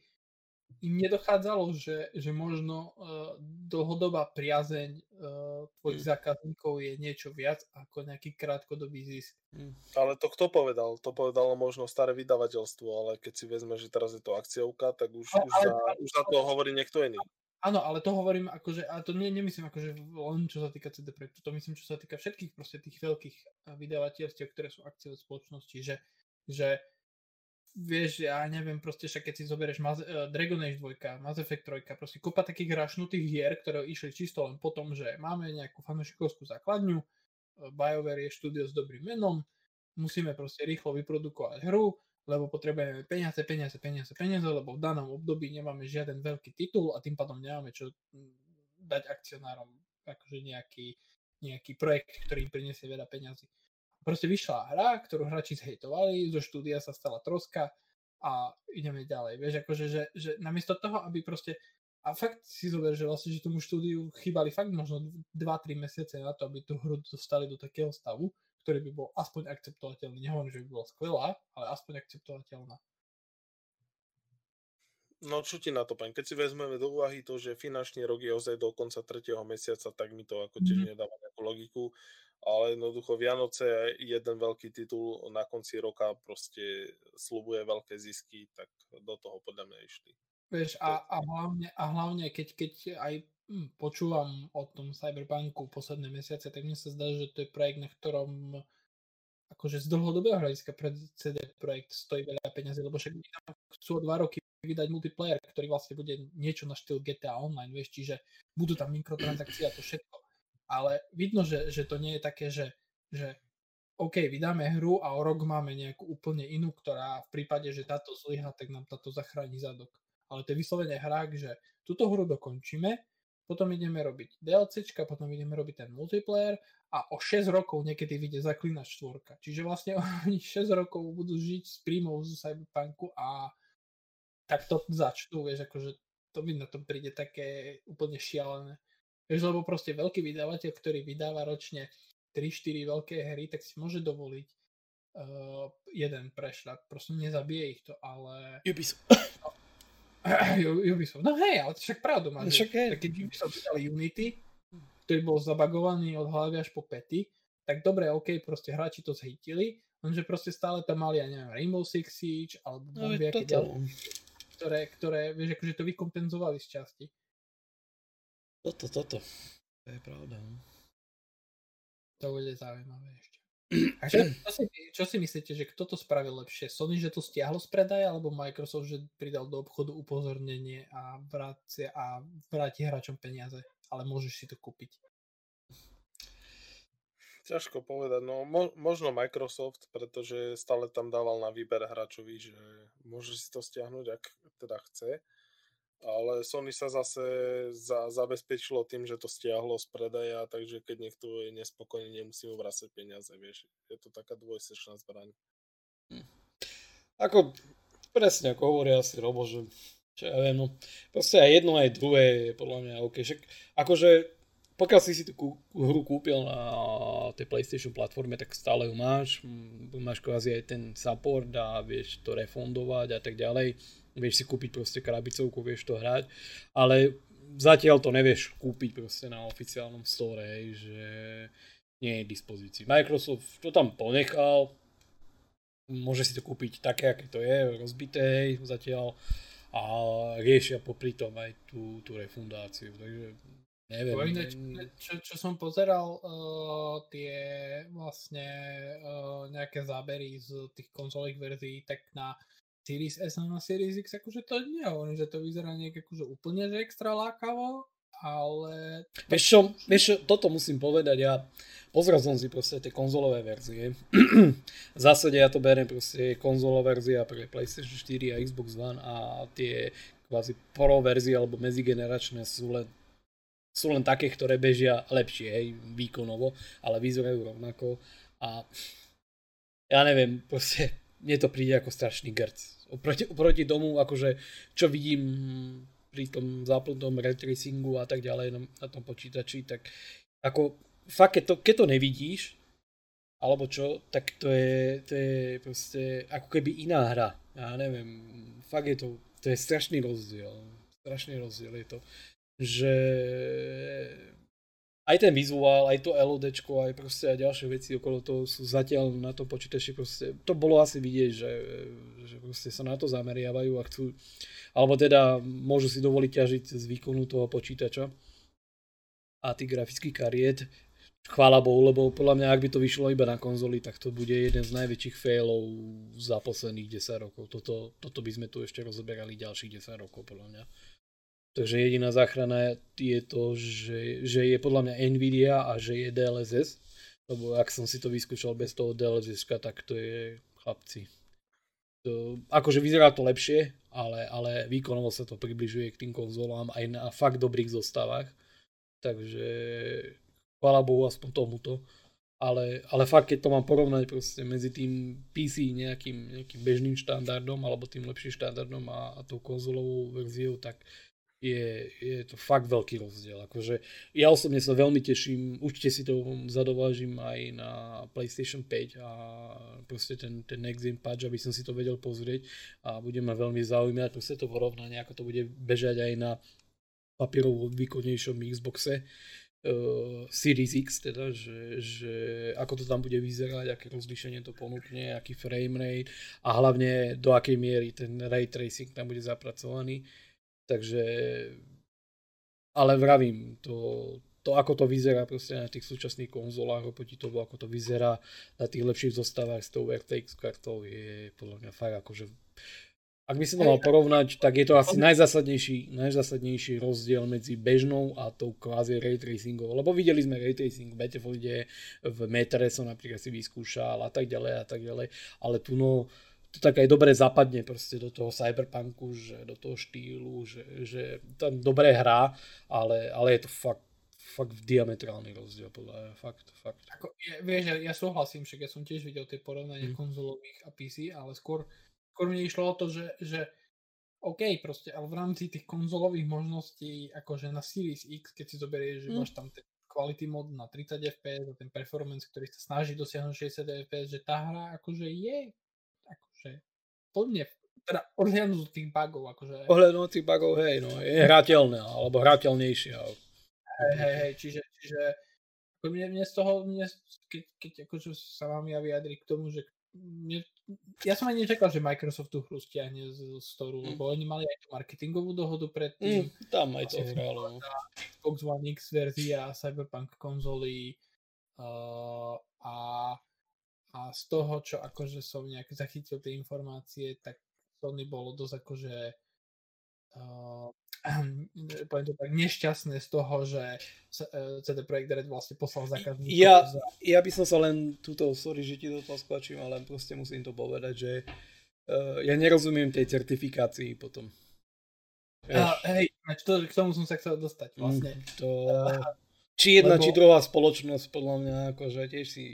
im nedochádzalo, že, že možno uh, dlhodobá priazeň uh, tvojich mm. zákazníkov je niečo viac ako nejaký krátkodobý zisk. Mm. Ale to kto povedal? To povedalo možno staré vydavateľstvo, ale keď si vezme, že teraz je to akciovka, tak už, no, už, ale, za, ale, už za to hovorí niekto iný. Áno, ale to hovorím akože, a to nie, nemyslím akože len čo sa týka CD Projektu, to myslím, čo sa týka všetkých proste tých veľkých eh, vydavateľstiev, ktoré sú akciové spoločnosti, že, že vieš, ja neviem, proste však keď si zoberieš Mass, uh, Dragon Age 2, Mass Effect 3, proste kopa takých rašnutých hier, ktoré išli čisto len po tom, že máme nejakú fanúšikovskú základňu, uh, BioWare je štúdio s dobrým menom, musíme proste rýchlo vyprodukovať hru, lebo potrebujeme peniaze, peniaze, peniaze, peniaze, lebo v danom období nemáme žiaden veľký titul a tým pádom nemáme čo mm, dať akcionárom akože nejaký, nejaký projekt, ktorý im priniesie veľa peniazy. Proste vyšla hra, ktorú hráči zhejtovali, zo štúdia sa stala troska a ideme ďalej. Vieš, akože, že, že namiesto toho, aby proste a fakt si zober, že vlastne, že tomu štúdiu chýbali fakt možno 2-3 mesiace na to, aby tú hru dostali do takého stavu, ktorý by bol aspoň akceptovateľný. Nehovorím, že by bola skvelá, ale aspoň akceptovateľná. No čo ti na to, pán? Keď si vezmeme do úvahy to, že finančný rok je ozaj do konca tretieho mesiaca, tak mi to ako tiež mm-hmm. nedáva nejakú logiku ale jednoducho Vianoce jeden veľký titul na konci roka proste slubuje veľké zisky, tak do toho podľa mňa išli. Vieš, a, a, hlavne, a hlavne keď, keď aj hm, počúvam o tom Cyberpunku posledné mesiace, tak mne sa zdá, že to je projekt, na ktorom akože z dlhodobého hľadiska pred CD projekt stojí veľa peniazy, lebo však chcú o dva roky vydať multiplayer, ktorý vlastne bude niečo na štýl GTA Online, vieš, čiže budú tam mikrotransakcie a to všetko ale vidno, že, že to nie je také, že, že OK, vydáme hru a o rok máme nejakú úplne inú, ktorá v prípade, že táto zlyha, tak nám táto zachráni zadok. Ale to je vyslovene hra, že túto hru dokončíme, potom ideme robiť DLCčka, potom ideme robiť ten multiplayer a o 6 rokov niekedy vyjde Zaklinač 4. Čiže vlastne oni 6 rokov budú žiť s príjmov z Cyberpunku a tak to začnú, vieš, akože to mi na tom príde také úplne šialené. Vieš, lebo proste veľký vydavateľ, ktorý vydáva ročne 3-4 veľké hry, tak si môže dovoliť uh, jeden prešľad. Proste nezabije ich to, ale... Ubisoft. Ubisoft. No hej, ale však pravdu máš. Však hej. Keď Ubisoft vydali Unity, ktorý bol zabagovaný od hlavy až po pety, tak dobre, OK, proste hráči to zhytili, lenže proste stále tam mali, ja neviem, Rainbow Six Siege, alebo no, ďalšie, ktoré, ktoré, vieš, akože to vykompenzovali z časti. Toto, toto. To je pravda. No. To bude zaujímavé ešte. A čo, čo, si, čo si myslíte, že kto to spravil lepšie? Sony, že to stiahlo z predaja, alebo Microsoft, že pridal do obchodu upozornenie a vráti, a vráti hráčom peniaze, ale môžeš si to kúpiť? Ťažko povedať, no mo- možno Microsoft, pretože stále tam dával na výber hráčovi, že môže si to stiahnuť, ak teda chce. Ale Sony sa zase za, zabezpečilo tým, že to stiahlo z predaja, takže keď niekto je nespokojný, nemusí mu vrácať peniaze, vieš. Je to taká dvojsečná zbraň. Hm. Ako, presne ako hovoria asi Robo, že čo ja viem, no, proste aj jedno, aj druhé je podľa mňa OK. Však, akože pokiaľ si si tú hru kúpil na tej PlayStation platforme, tak stále ju máš. Máš kvázi aj ten support a vieš to refundovať a tak ďalej. Vieš si kúpiť proste krabicovku, vieš to hrať. Ale zatiaľ to nevieš kúpiť proste na oficiálnom store, hej, že nie je v dispozícii. Microsoft to tam ponechal, môže si to kúpiť také, aké to je, rozbité, hej, zatiaľ a riešia popri tom aj tú, tú refundáciu. Takže Neviem. Ináč, čo, čo som pozeral, uh, tie vlastne uh, nejaké zábery z tých konzolových verzií, tak na Series S na Series X, akože to nehovorím, že to vyzerá nejak akože úplne že extra lákavo, ale... Vieš čo, vieš čo, toto musím povedať, ja pozrel som si proste tie konzolové verzie. v zásade ja to beriem proste konzolová verzia pre PlayStation 4 a Xbox One a tie kvázi pro verzie alebo medzigeneračné sú len sú len také, ktoré bežia lepšie, hej, výkonovo, ale vyzerajú rovnako a ja neviem, proste mne to príde ako strašný grc. Oproti, oproti tomu, akože čo vidím pri tom záplnom ray tracingu a tak ďalej na, na tom počítači, tak ako fakt, keď to, keď to nevidíš, alebo čo, tak to je, to je proste ako keby iná hra. Ja neviem, fakt je to, to je strašný rozdiel. Strašný rozdiel je to že aj ten vizuál, aj to LOD, aj proste aj ďalšie veci okolo toho sú zatiaľ na tom počítači proste, to bolo asi vidieť, že, že proste sa na to zameriavajú a chcú, alebo teda môžu si dovoliť ťažiť z výkonu toho počítača a tých grafických kariet. Chvála Bohu, lebo podľa mňa, ak by to vyšlo iba na konzoli, tak to bude jeden z najväčších failov za posledných 10 rokov. Toto, toto by sme tu ešte rozoberali ďalších 10 rokov, podľa mňa. Takže jediná záchrana je to, že, že je podľa mňa Nvidia a že je DLSS. Lebo ak som si to vyskúšal bez toho DLSS, tak to je chlapci. To, akože vyzerá to lepšie, ale, ale výkonovo sa to približuje k tým konzolám aj na fakt dobrých zostavách. Takže chvála Bohu aspoň tomuto. Ale, ale fakt, keď to mám porovnať proste medzi tým PC nejakým, nejakým bežným štandardom alebo tým lepším štandardom a, a tou konzolovou verziou, tak je, je to fakt veľký rozdiel. Akože ja osobne sa veľmi teším, určite si to zadovážim aj na PlayStation 5 a proste ten, ten Next Gen patch, aby som si to vedel pozrieť a bude ma veľmi zaujímať proste to porovnanie, ako to bude bežať aj na papierovo výkonnejšom Xboxe uh, Series X, teda, že, že ako to tam bude vyzerať, aké rozlišenie to ponúkne, aký frame rate a hlavne do akej miery ten ray tracing tam bude zapracovaný Takže, ale vravím, to, to ako to vyzerá proste na tých súčasných konzolách oproti tomu, ako to vyzerá na tých lepších zostavách s tou RTX kartou je podľa mňa fakt akože ak by som to mal porovnať, tak je to asi najzásadnejší, najzásadnejší rozdiel medzi bežnou a tou kvázi ray tracingou. Lebo videli sme ray tracing v Battlefielde, v Metre som napríklad si vyskúšal a tak ďalej a tak ďalej. Ale tu no, to tak aj dobre zapadne proste do toho cyberpunku, že do toho štýlu, že, že tam dobre hrá, ale, ale je to fakt fakt diametrálny rozdiel, podľa fakt, fakt. Ako, ja, vieš, ja, ja súhlasím, však ja som tiež videl tie porovnania mm. konzolových a PC, ale skôr, skôr mne išlo o to, že, že OK, proste, ale v rámci tých konzolových možností, akože na Series X, keď si zoberieš, že mm. máš tam ten quality mod na 30 fps a ten performance, ktorý sa snaží dosiahnuť 60 fps, že tá hra akože je že plne, teda odhľadnúť od tých bugov, akože... Ohľadnúť od tých bugov, hej, no, je hrateľné, alebo hrateľnejšie. Hej, hej, hej, čiže, čiže mne, mne z toho, mne, keď, keď akože sa vám ja vyjadri k tomu, že mne, ja som ani nečakal, že Microsoft tú hru stiahne z storu, mm. lebo oni mali aj tú marketingovú dohodu predtým. Mm, tam aj to hralo. Xbox One X verzia, Cyberpunk konzoly uh, a a z toho, čo akože som nejak zachytil tie informácie, tak Sony bolo dosť akože uh, poviem to tak, nešťastné z toho, že CD Projekt Red vlastne poslal zákazníkov. Ja, za... ja by som sa len túto, sorry, že ti do toho skočím, ale proste musím to povedať, že uh, ja nerozumiem tej certifikácii potom. Uh, hej, to, k tomu som sa chcel dostať vlastne. Mm, to... Či jedna, Lebo... či druhá spoločnosť podľa mňa akože tiež si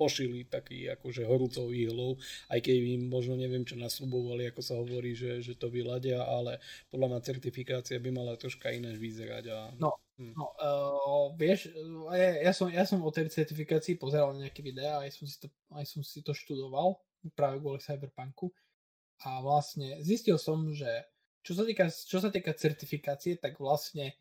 pošili taký akože horúcou ihlou, aj keď im možno neviem čo nasľubovali, ako sa hovorí, že, že to vyladia, ale podľa mňa certifikácia by mala troška ináč vyzerať. A... No, hm. no uh, vieš, ja, ja, som, ja som o tej certifikácii pozeral nejaké videá, aj som si to, aj som si to študoval práve kvôli Cyberpunku a vlastne zistil som, že čo sa týka, čo sa týka certifikácie, tak vlastne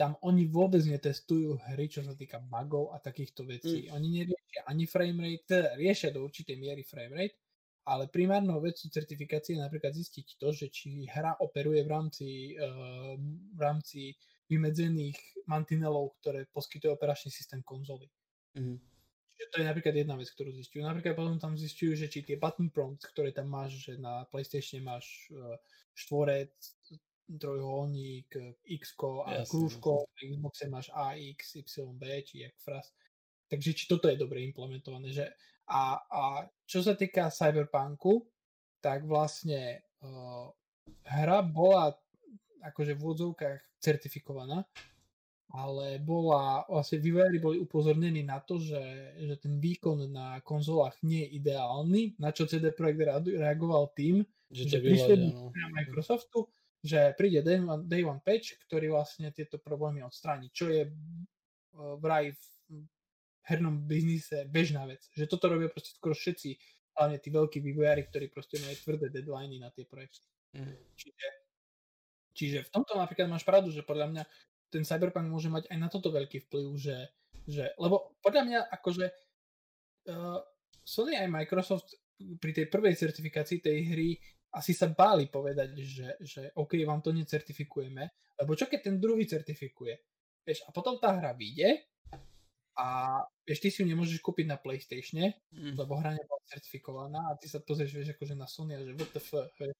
tam oni vôbec netestujú hry, čo sa týka bugov a takýchto vecí. Mm. Oni neriešia ani framerate, teda riešia do určitej miery framerate, ale primárnou vecou certifikácie je napríklad zistiť to, že či hra operuje v rámci, uh, v rámci vymedzených mantinelov, ktoré poskytuje operačný systém konzoly. Mm. Čiže to je napríklad jedna vec, ktorú zistujú. Napríklad potom tam zistujú, že či tie button prompts, ktoré tam máš, že na PlayStation máš uh, štvorec, trojuholník, X a krúžko, na Xboxe máš AX, YB, či jak fras. Takže či toto je dobre implementované. Že a, a čo sa týka Cyberpunku, tak vlastne uh, hra bola akože v úvodzovkách certifikovaná, ale bola, vlastne vývojári boli upozornení na to, že, že ten výkon na konzolách nie je ideálny, na čo CD Projekt reagoval tým, že, že prišli no. Microsoftu že príde day one, day one patch, ktorý vlastne tieto problémy odstráni, čo je vraj v hernom biznise bežná vec. Že toto robia proste skoro všetci, hlavne tí veľkí vývojári, ktorí proste majú tvrdé deadliny na tie projekty. Mm. Čiže, čiže v tomto napríklad máš pravdu, že podľa mňa ten Cyberpunk môže mať aj na toto veľký vplyv, že, že lebo podľa mňa akože uh, Sony aj Microsoft pri tej prvej certifikácii tej hry asi sa báli povedať, že, že OK, vám to necertifikujeme, lebo čo keď ten druhý certifikuje? Vieš, a potom tá hra vyjde a vieš, ty si ju nemôžeš kúpiť na PlayStation, mm. lebo hra nebola certifikovaná a ty sa pozrieš, vieš, akože na Sony a že WTF, vieš,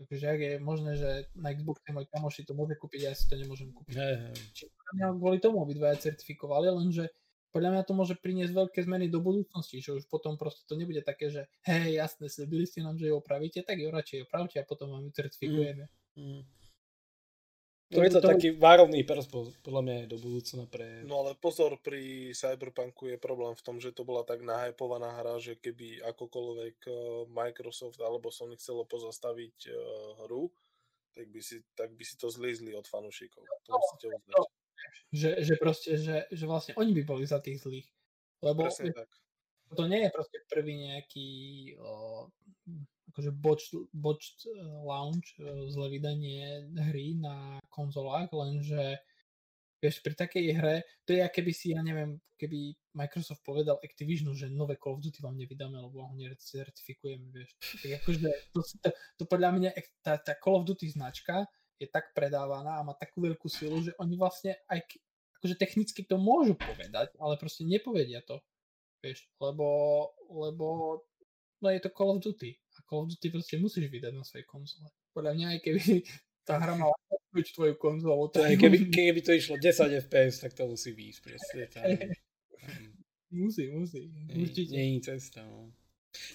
akože ak je možné, že na Xbox môj kamoši to môže kúpiť, ja si to nemôžem kúpiť. Hey, hey. Čiže kvôli tomu obidvaja certifikovali, lenže podľa mňa to môže priniesť veľké zmeny do budúcnosti, že už potom proste to nebude také, že hej, jasné, slibili ste nám, že ju opravíte, tak ju radšej opravte a potom vám ju certifikujeme. Mm. Mm. To, to je to, to taký várovný prst podľa mňa do budúcna pre... No ale pozor, pri Cyberpunku je problém v tom, že to bola tak nahypovaná hra, že keby akokoľvek eh, Microsoft alebo Sony chcelo pozastaviť uh, hru, tak by, si, tak by si to zlízli od fanúšikov. To no, musíte uznať. Že, že proste, že, že vlastne oni by boli za tých zlých. Lebo Presne tak. to nie je proste prvý nejaký o, akože botched, botched e, launch, e, zle vydanie hry na konzolách, lenže vieš, pri takej hre, to je keby si, ja neviem, keby Microsoft povedal Activisionu, že nové Call of Duty vám nevydáme, lebo ho necertifikujeme, vieš. Tak akože, to, to, to podľa mňa, tá, tá Call of Duty značka je tak predávaná a má takú veľkú silu, že oni vlastne aj akože technicky to môžu povedať, ale proste nepovedia to. Vieš, lebo, lebo no je to Call of Duty a Call of Duty proste musíš vydať na svojej konzole. Podľa mňa aj keby tá hra mala tvoju konzolu. To aj keby, keby to išlo 10 FPS, tak to musí výjsť presne. Tam. musí, musí. Určite. Nie je cesta. No.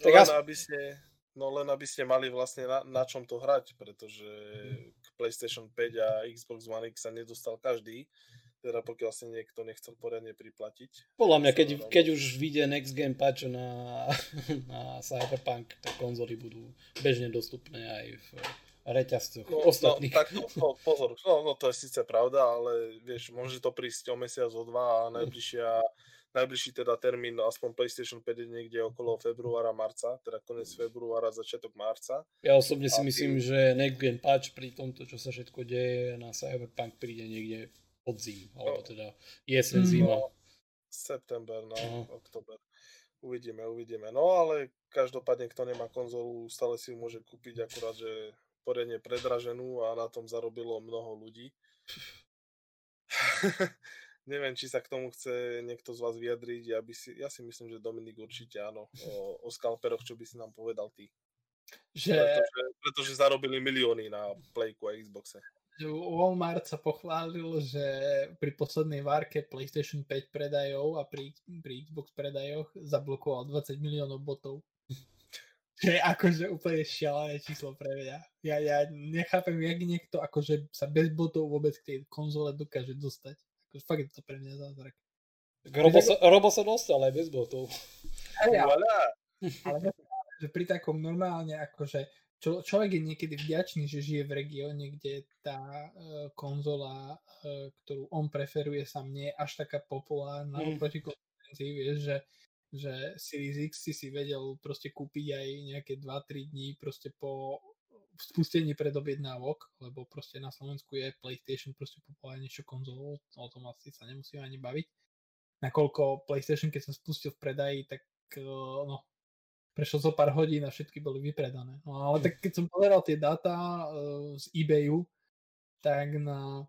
Tak len, ja... aby ste, no len aby ste mali vlastne na, na čom to hrať, pretože mhm. PlayStation 5 a Xbox One X sa nedostal každý, teda pokiaľ si niekto nechcel poriadne priplatiť. Podľa mňa, keď, keď už vyjde Next Game patch na, na Cyberpunk, tak konzoly budú bežne dostupné aj v reťazcoch no, ostatných. No, tak, no, pozor, no, no to je síce pravda, ale vieš, môže to prísť o mesiac, o dva a najbližšia najbližší teda termín, aspoň PlayStation 5 je niekde okolo februára, marca, teda konec februára, začiatok marca. Ja osobne si a myslím, tým... že Next Gen Patch pri tomto, čo sa všetko deje na Cyberpunk príde niekde podzim, alebo no. teda jesen, mm. zima. No, september, no, uh-huh. oktober. Uvidíme, uvidíme. No ale každopádne, kto nemá konzolu, stále si ju môže kúpiť, akurát, že poriadne predraženú a na tom zarobilo mnoho ľudí. Neviem, či sa k tomu chce niekto z vás vyjadriť. Ja, by si, ja si myslím, že Dominik určite áno. O, o skalperoch, čo by si nám povedal ty. Že... Pretože, pretože zarobili milióny na Playku a Xboxe. Walmart sa pochválil, že pri poslednej várke PlayStation 5 predajov a pri, pri Xbox predajoch zablokoval 20 miliónov botov. Čo je akože úplne šialené číslo pre mňa. Ja, ja nechápem, jak niekto akože sa bez botov vôbec k tej konzole dokáže dostať. Akože fakt je to pre mňa zázrak. Robo sa, Robo sa dostal aj bez botov. Hey, ale, ale že pri takom normálne akože čo, človek je niekedy vďačný, že žije v regióne, kde tá uh, konzola, uh, ktorú on preferuje, sa nie je až taká populárna mm. oproti konkurencii, vieš, že že Series X si si vedel proste kúpiť aj nejaké 2-3 dní proste po spustení predobjednávok, lebo proste na Slovensku je PlayStation proste populárnejšou konzolou, o tom asi sa nemusíme ani baviť. Nakoľko PlayStation, keď sa spustil v predaji, tak no, prešlo zo pár hodín a všetky boli vypredané. No ale tak keď som pozeral tie dáta uh, z eBayu, tak na,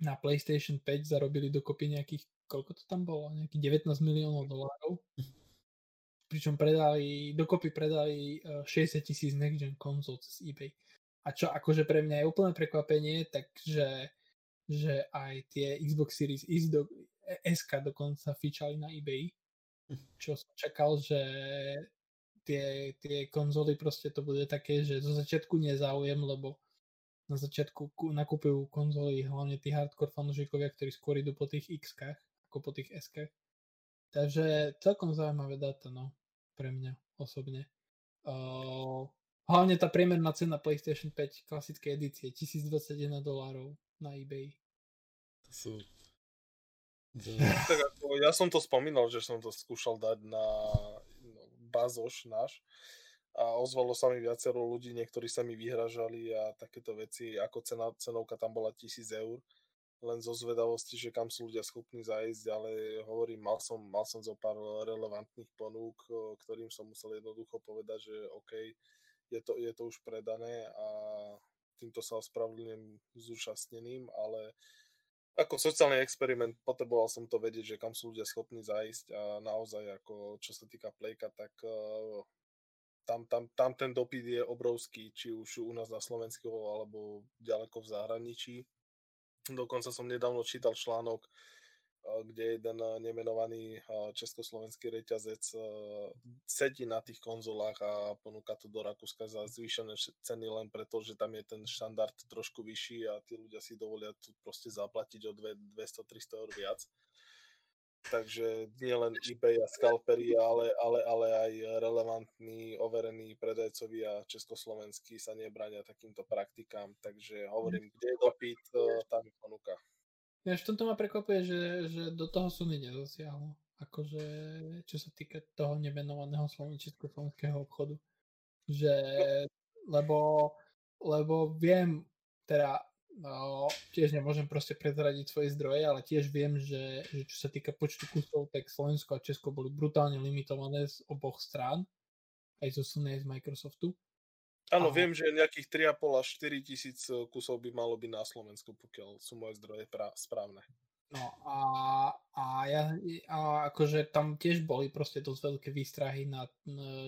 na PlayStation 5 zarobili dokopy nejakých koľko to tam bolo, nejakých 19 miliónov dolárov. Pričom predali, dokopy predali 60 eh, tisíc next gen konzol cez eBay. A čo akože pre mňa je úplné prekvapenie, takže že aj tie Xbox Series X do, SK dokonca fičali na eBay. Čo som čakal, že tie, tie konzoly proste to bude také, že zo začiatku nezáujem, lebo na začiatku nakupujú konzoly hlavne tí hardcore fanúšikovia, ktorí skôr idú po tých X-kách ako po tých SK. Takže celkom zaujímavé dáta, no, pre mňa osobne. Uh, hlavne tá priemerná cena PlayStation 5 klasickej edície 1021 dolárov na eBay. To sú... tak ako, ja som to spomínal, že som to skúšal dať na no, bazoš náš a ozvalo sa mi viacero ľudí, niektorí sa mi vyhražali a takéto veci, ako cena, cenovka tam bola 1000 eur len zo zvedavosti, že kam sú ľudia schopní zajsť, ale hovorím, mal som, mal som zo pár relevantných ponúk, ktorým som musel jednoducho povedať, že OK, je to, je to už predané a týmto sa ospravedlňujem zúčastneným, ale ako sociálny experiment potreboval som to vedieť, že kam sú ľudia schopní zajsť a naozaj ako čo sa týka Playka, tak tam, tam, tam ten dopyt je obrovský, či už u nás na Slovensku alebo ďaleko v zahraničí Dokonca som nedávno čítal článok, eh, kde jeden eh, nemenovaný eh, československý reťazec sedí na tých konzolách a ponúka to do Rakúska za zvýšené ceny len preto, že tam je ten štandard trošku vyšší a tí ľudia si dovolia tu proste zaplatiť o 200-300 eur viac. Takže nie len eBay a scalpery, ale, ale, ale aj relevantní, overení predajcovia československí sa nebránia takýmto praktikám. Takže hovorím, kde je dopyt, e, tam je ponuka. Ja v tomto ma prekvapuje, že, že do toho Sony nezasiahlo. Akože, čo sa týka toho nemenovaného československého obchodu. Že, lebo, lebo viem, teda No, tiež nemôžem proste prezradiť svoje zdroje, ale tiež viem, že, že čo sa týka počtu kusov, tak Slovensko a Česko boli brutálne limitované z oboch strán, aj zo Sony, aj z Microsoftu. Áno, a... viem, že nejakých 3,5 až 4 tisíc kusov by malo byť na Slovensku, pokiaľ sú moje zdroje pra- správne. No a, a, ja, a akože tam tiež boli proste dosť veľké výstrahy na,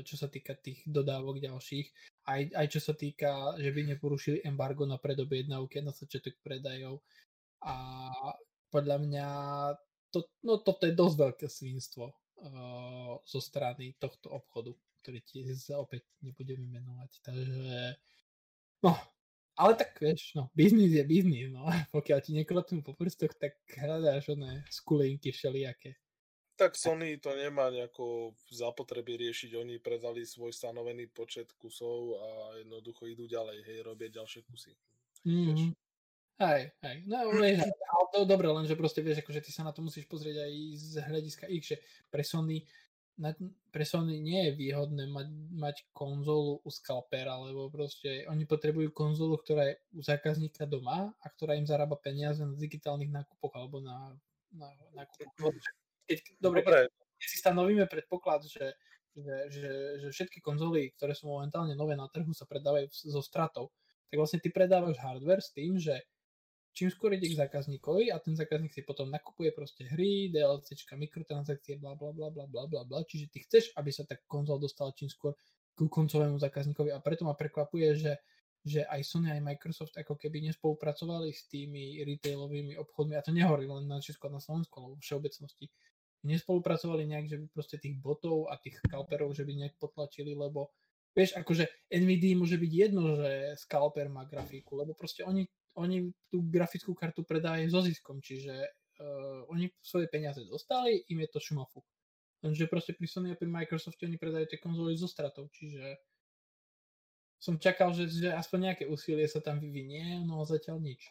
čo sa týka tých dodávok ďalších. Aj, aj čo sa týka, že by neporušili embargo na predobjednávky na začiatok predajov. A podľa mňa to, no, toto je dosť veľké svinstvo uh, zo strany tohto obchodu, ktorý tiež opäť nebudeme menovať. Takže no, ale tak vieš, no, biznis je biznis, no. Pokiaľ ti nekropnú po prstoch, tak hľadáš oné skulinky všelijaké. Tak Sony to nemá nejako zapotreby riešiť, oni predali svoj stanovený počet kusov a jednoducho idú ďalej, hej, robia ďalšie kusy. Mm-hmm. Hej, hej, no vieš, ale to dobre, lenže proste vieš, akože ty sa na to musíš pozrieť aj z hľadiska X, že pre Sony na, pre Sony nie je výhodné mať, mať konzolu u scalpera, lebo proste oni potrebujú konzolu, ktorá je u zákazníka doma a ktorá im zarába peniaze na digitálnych nákupoch alebo na, na nákupoch. Keď, dobre, dobre. Keď, si stanovíme predpoklad, že, že, že, že všetky konzoly, ktoré sú momentálne nové na trhu, sa predávajú so stratou, tak vlastne ty predávaš hardware s tým, že čím skôr ide k zákazníkovi a ten zákazník si potom nakupuje proste hry, DLCčka, mikrotransakcie, bla bla bla bla bla bla bla, čiže ty chceš, aby sa tá konzol dostala čím skôr ku koncovému zákazníkovi. A preto ma prekvapuje, že, že aj Sony, aj Microsoft ako keby nespolupracovali s tými retailovými obchodmi, a to nehovorím len na Česku a na Slovensku, ale vo všeobecnosti, nespolupracovali nejak, že by proste tých botov a tých scalperov, že by nejak potlačili, lebo vieš, akože NVIDIA môže byť jedno, že scalper má grafiku, lebo proste oni, oni tú grafickú kartu predávajú so ziskom, čiže uh, oni svoje peniaze dostali, im je to šumafu. Lenže proste pri Sony a pri Microsofte oni predajú tie konzoly so stratou, čiže som čakal, že, že aspoň nejaké úsilie sa tam vyvinie, no zatiaľ nič.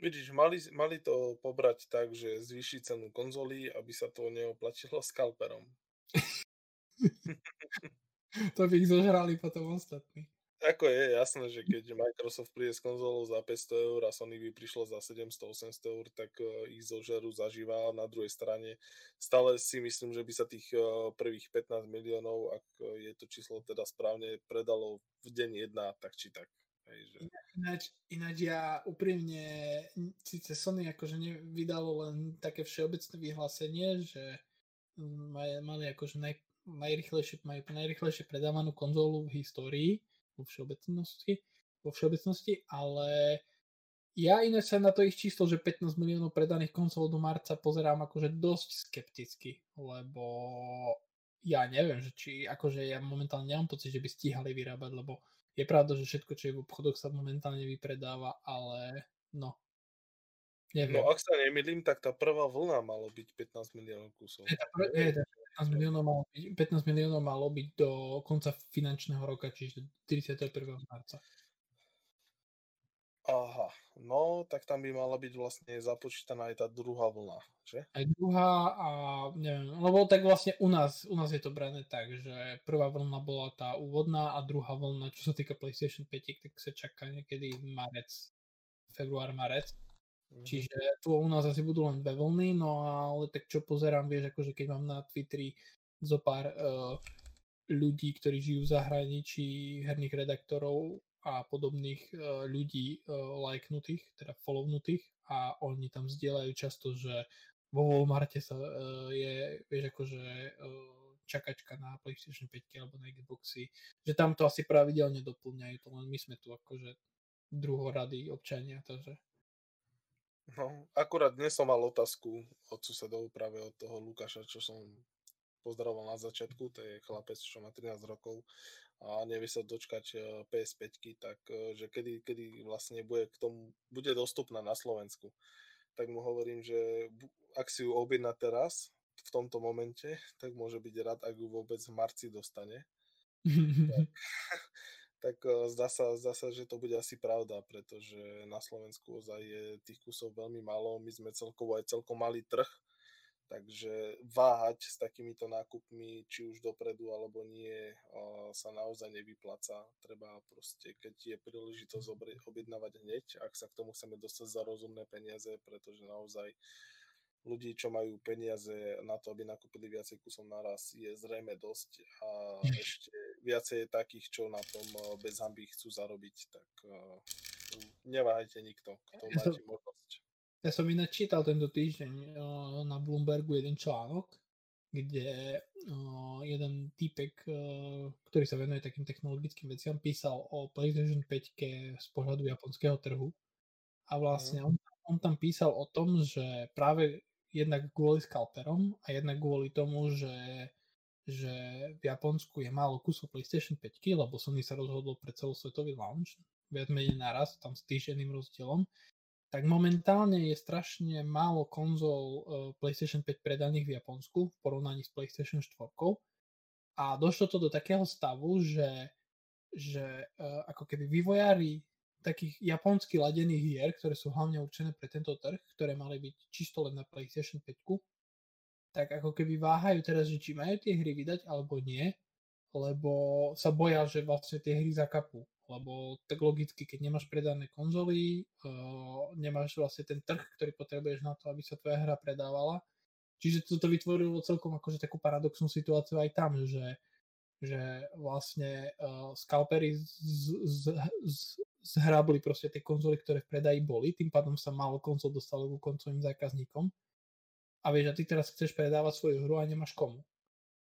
Vidíš, mali, mali to pobrať tak, že zvýši cenu konzolí, aby sa to neoplatilo skalperom. to by ich zožrali potom ostatní. Ako je jasné, že keď Microsoft príde s konzolou za 500 eur a Sony by prišlo za 700-800 eur, tak uh, ich zožerú zažíva. Na druhej strane stále si myslím, že by sa tých uh, prvých 15 miliónov, ak uh, je to číslo teda správne, predalo v deň jedna, tak či tak. Hej. Ináč, ináč ja úprimne, síce Sony akože nevydalo len také všeobecné vyhlásenie, že mali akože naj, najrychlejšie, majú najrychlejšie predávanú konzolu v histórii, vo všeobecnosti, vo všeobecnosti, ale ja iné sa na to ich číslo, že 15 miliónov predaných konzol do marca pozerám akože dosť skepticky, lebo ja neviem, že či akože ja momentálne nemám pocit, že by stíhali vyrábať, lebo je pravda, že všetko, čo je v obchodoch sa momentálne vypredáva, ale no. Neviem. No ak sa nemýlim, tak tá prvá vlna malo byť 15 miliónov kusov. Je, tá prv, je, 15 miliónov malo byť, 15 miliónov malo byť do konca finančného roka, čiže 31. marca. Aha, no tak tam by mala byť vlastne započítaná aj tá druhá vlna, že? Aj druhá a neviem, lebo tak vlastne u nás, u nás je to brané tak, že prvá vlna bola tá úvodná a druhá vlna, čo sa týka PlayStation 5, tak sa čaká niekedy marec, február, marec. Mhm. Čiže tu u nás asi budú len dve vlny, no ale tak čo pozerám, vieš, akože keď mám na Twitteri zo pár uh, ľudí, ktorí žijú v zahraničí, herných redaktorov a podobných uh, ľudí uh, lajknutých, teda follownutých a oni tam zdieľajú často, že vo Walmarte sa uh, je, vieš, akože uh, čakačka na PlayStation 5 alebo na Xboxy, že tam to asi pravidelne doplňajú, to len my sme tu akože druhorady občania, takže No, akurát dnes som mal otázku od susedov práve od toho Lukáša, čo som pozdravoval na začiatku, to je chlapec, čo má 13 rokov a nevie sa dočkať eh, PS5, tak eh, že kedy, kedy vlastne bude k tomu, bude dostupná na Slovensku. Tak mu hovorím, že ak si ju objedná teraz, v tomto momente, tak môže byť rád, ak ju vôbec v marci dostane. tak, tak eh, zdá sa, zdá sa, že to bude asi pravda, pretože na Slovensku ozaj je tých kusov veľmi málo, my sme celkovo aj celkom malý trh, takže váhať s takýmito nákupmi, či už dopredu alebo nie, eh, sa naozaj nevypláca. Treba proste, keď je príležitosť objednávať hneď, ak sa k tomu chceme dostať za rozumné peniaze, pretože naozaj ľudí, čo majú peniaze na to, aby nakúpili viacej kusov naraz, je zrejme dosť a ešte viacej je takých, čo na tom eh, bez hamby chcú zarobiť, tak uh, neváhajte nikto, kto ja máte som, možnosť. Ja som ináč čítal tento týždeň uh, na Bloombergu jeden článok, kde jeden týpek, ktorý sa venuje takým technologickým veciam, písal o PlayStation 5 z pohľadu japonského trhu a vlastne mm. on, on tam písal o tom, že práve jednak kvôli skalperom a jednak kvôli tomu, že, že v Japonsku je málo kusov PlayStation 5, lebo Sony sa rozhodol pre celosvetový launch, viac menej naraz, tam s týždenným rozdielom, tak momentálne je strašne málo konzol uh, PlayStation 5 predaných v Japonsku v porovnaní s PlayStation 4. A došlo to do takého stavu, že, že uh, ako keby vývojári takých japonsky ladených hier, ktoré sú hlavne určené pre tento trh, ktoré mali byť čisto len na PlayStation 5, tak ako keby váhajú teraz, že či majú tie hry vydať alebo nie, lebo sa boja, že vlastne tie hry zakapú. Lebo tak logicky, keď nemáš predané konzoly, uh, nemáš vlastne ten trh, ktorý potrebuješ na to, aby sa tvoja hra predávala. Čiže toto vytvorilo celkom akože takú paradoxnú situáciu aj tam, že, že vlastne uh, scalpery z, z, z, zhrabli proste tie konzoly, ktoré v predaji boli, tým pádom sa málo konzol dostalo ku koncovým zákazníkom. A vieš, a ty teraz chceš predávať svoju hru a nemáš komu.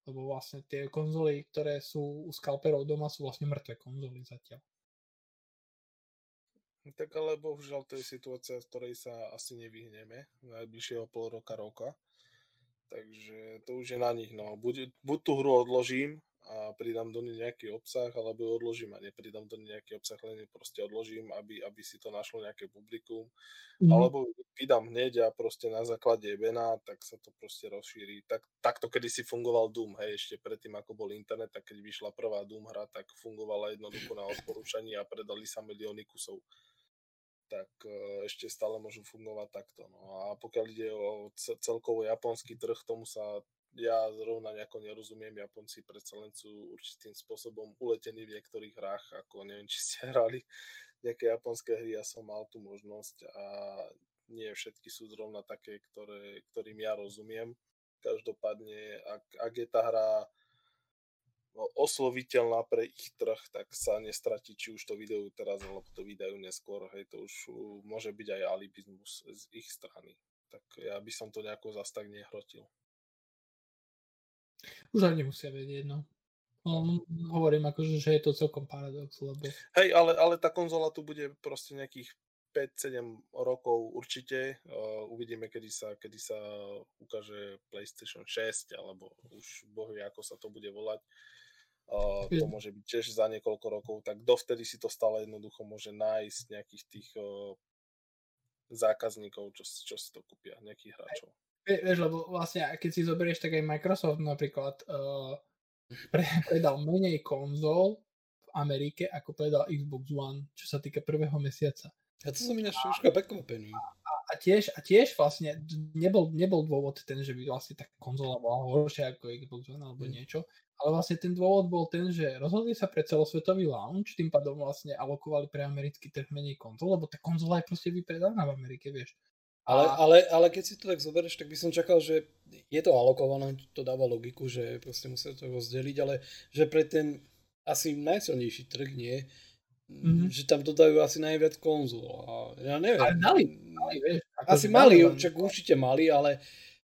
Lebo vlastne tie konzoly, ktoré sú u scalperov doma, sú vlastne mŕtve konzoly zatiaľ. Tak ale bohužiaľ to je situácia, z ktorej sa asi nevyhneme najbližšieho pol roka, roka. Takže to už je na nich. No. Buď, buď tú hru odložím a pridám do nej nejaký obsah, alebo ju odložím a nepridám do nej nejaký obsah, len ju proste odložím, aby, aby si to našlo nejaké publikum. Mm. Alebo vydám hneď a proste na základe ebena, tak sa to proste rozšíri. Tak, takto kedysi fungoval Doom, hej, ešte predtým ako bol internet, tak keď vyšla prvá Doom hra, tak fungovala jednoducho na odporúčaní a predali sa milióny kusov tak e, ešte stále môžu fungovať takto. No a pokiaľ ide o celkovo japonský trh, tomu sa ja zrovna nejako nerozumiem, Japonci predsa len sú určitým spôsobom uletení v niektorých hrách, ako neviem, či ste hrali nejaké japonské hry, ja som mal tú možnosť a nie všetky sú zrovna také, ktoré, ktorým ja rozumiem. Každopádne, ak, ak je tá hra osloviteľná pre ich trh, tak sa nestratí, či už to vydajú teraz, alebo to vydajú neskôr. Hej, to už môže byť aj alibizmus z ich strany. Tak ja by som to nejako zas tak nehrotil. Už ani nemusia vedieť, no. no hovorím akože, že je to celkom paradox, lebo... Hej, ale, ale tá konzola tu bude proste nejakých 5-7 rokov určite. Uh, uvidíme, kedy sa, kedy sa ukáže PlayStation 6, alebo už bohvie, ako sa to bude volať. Uh, to môže byť tiež za niekoľko rokov, tak dovtedy si to stále jednoducho môže nájsť nejakých tých uh, zákazníkov, čo, čo si to kúpia, nejakých hráčov. Vieš, lebo vlastne, keď si zoberieš, tak aj Microsoft napríklad uh, pre, predal menej konzol v Amerike, ako predal Xbox One, čo sa týka prvého mesiaca. A to som ináč troška prekvapený. A, a, tiež, a tiež vlastne nebol, nebol dôvod ten, že by vlastne tá konzola bola horšia ako Xbox One alebo mm. niečo, ale vlastne ten dôvod bol ten, že rozhodli sa pre celosvetový launch, tým pádom vlastne alokovali pre americký trh menej konzol, lebo tá konzola je proste vypredaná v Amerike, vieš. Ale, ale, ale keď si to tak zoberieš, tak by som čakal, že je to alokované, to dáva logiku, že proste musia to rozdeliť, ale že pre ten asi najsilnejší trh nie, mm-hmm. že tam dodajú asi najviac konzol. A ja neviem. Ale dali, dali vieš. Asi mali, čak určite mali, ale,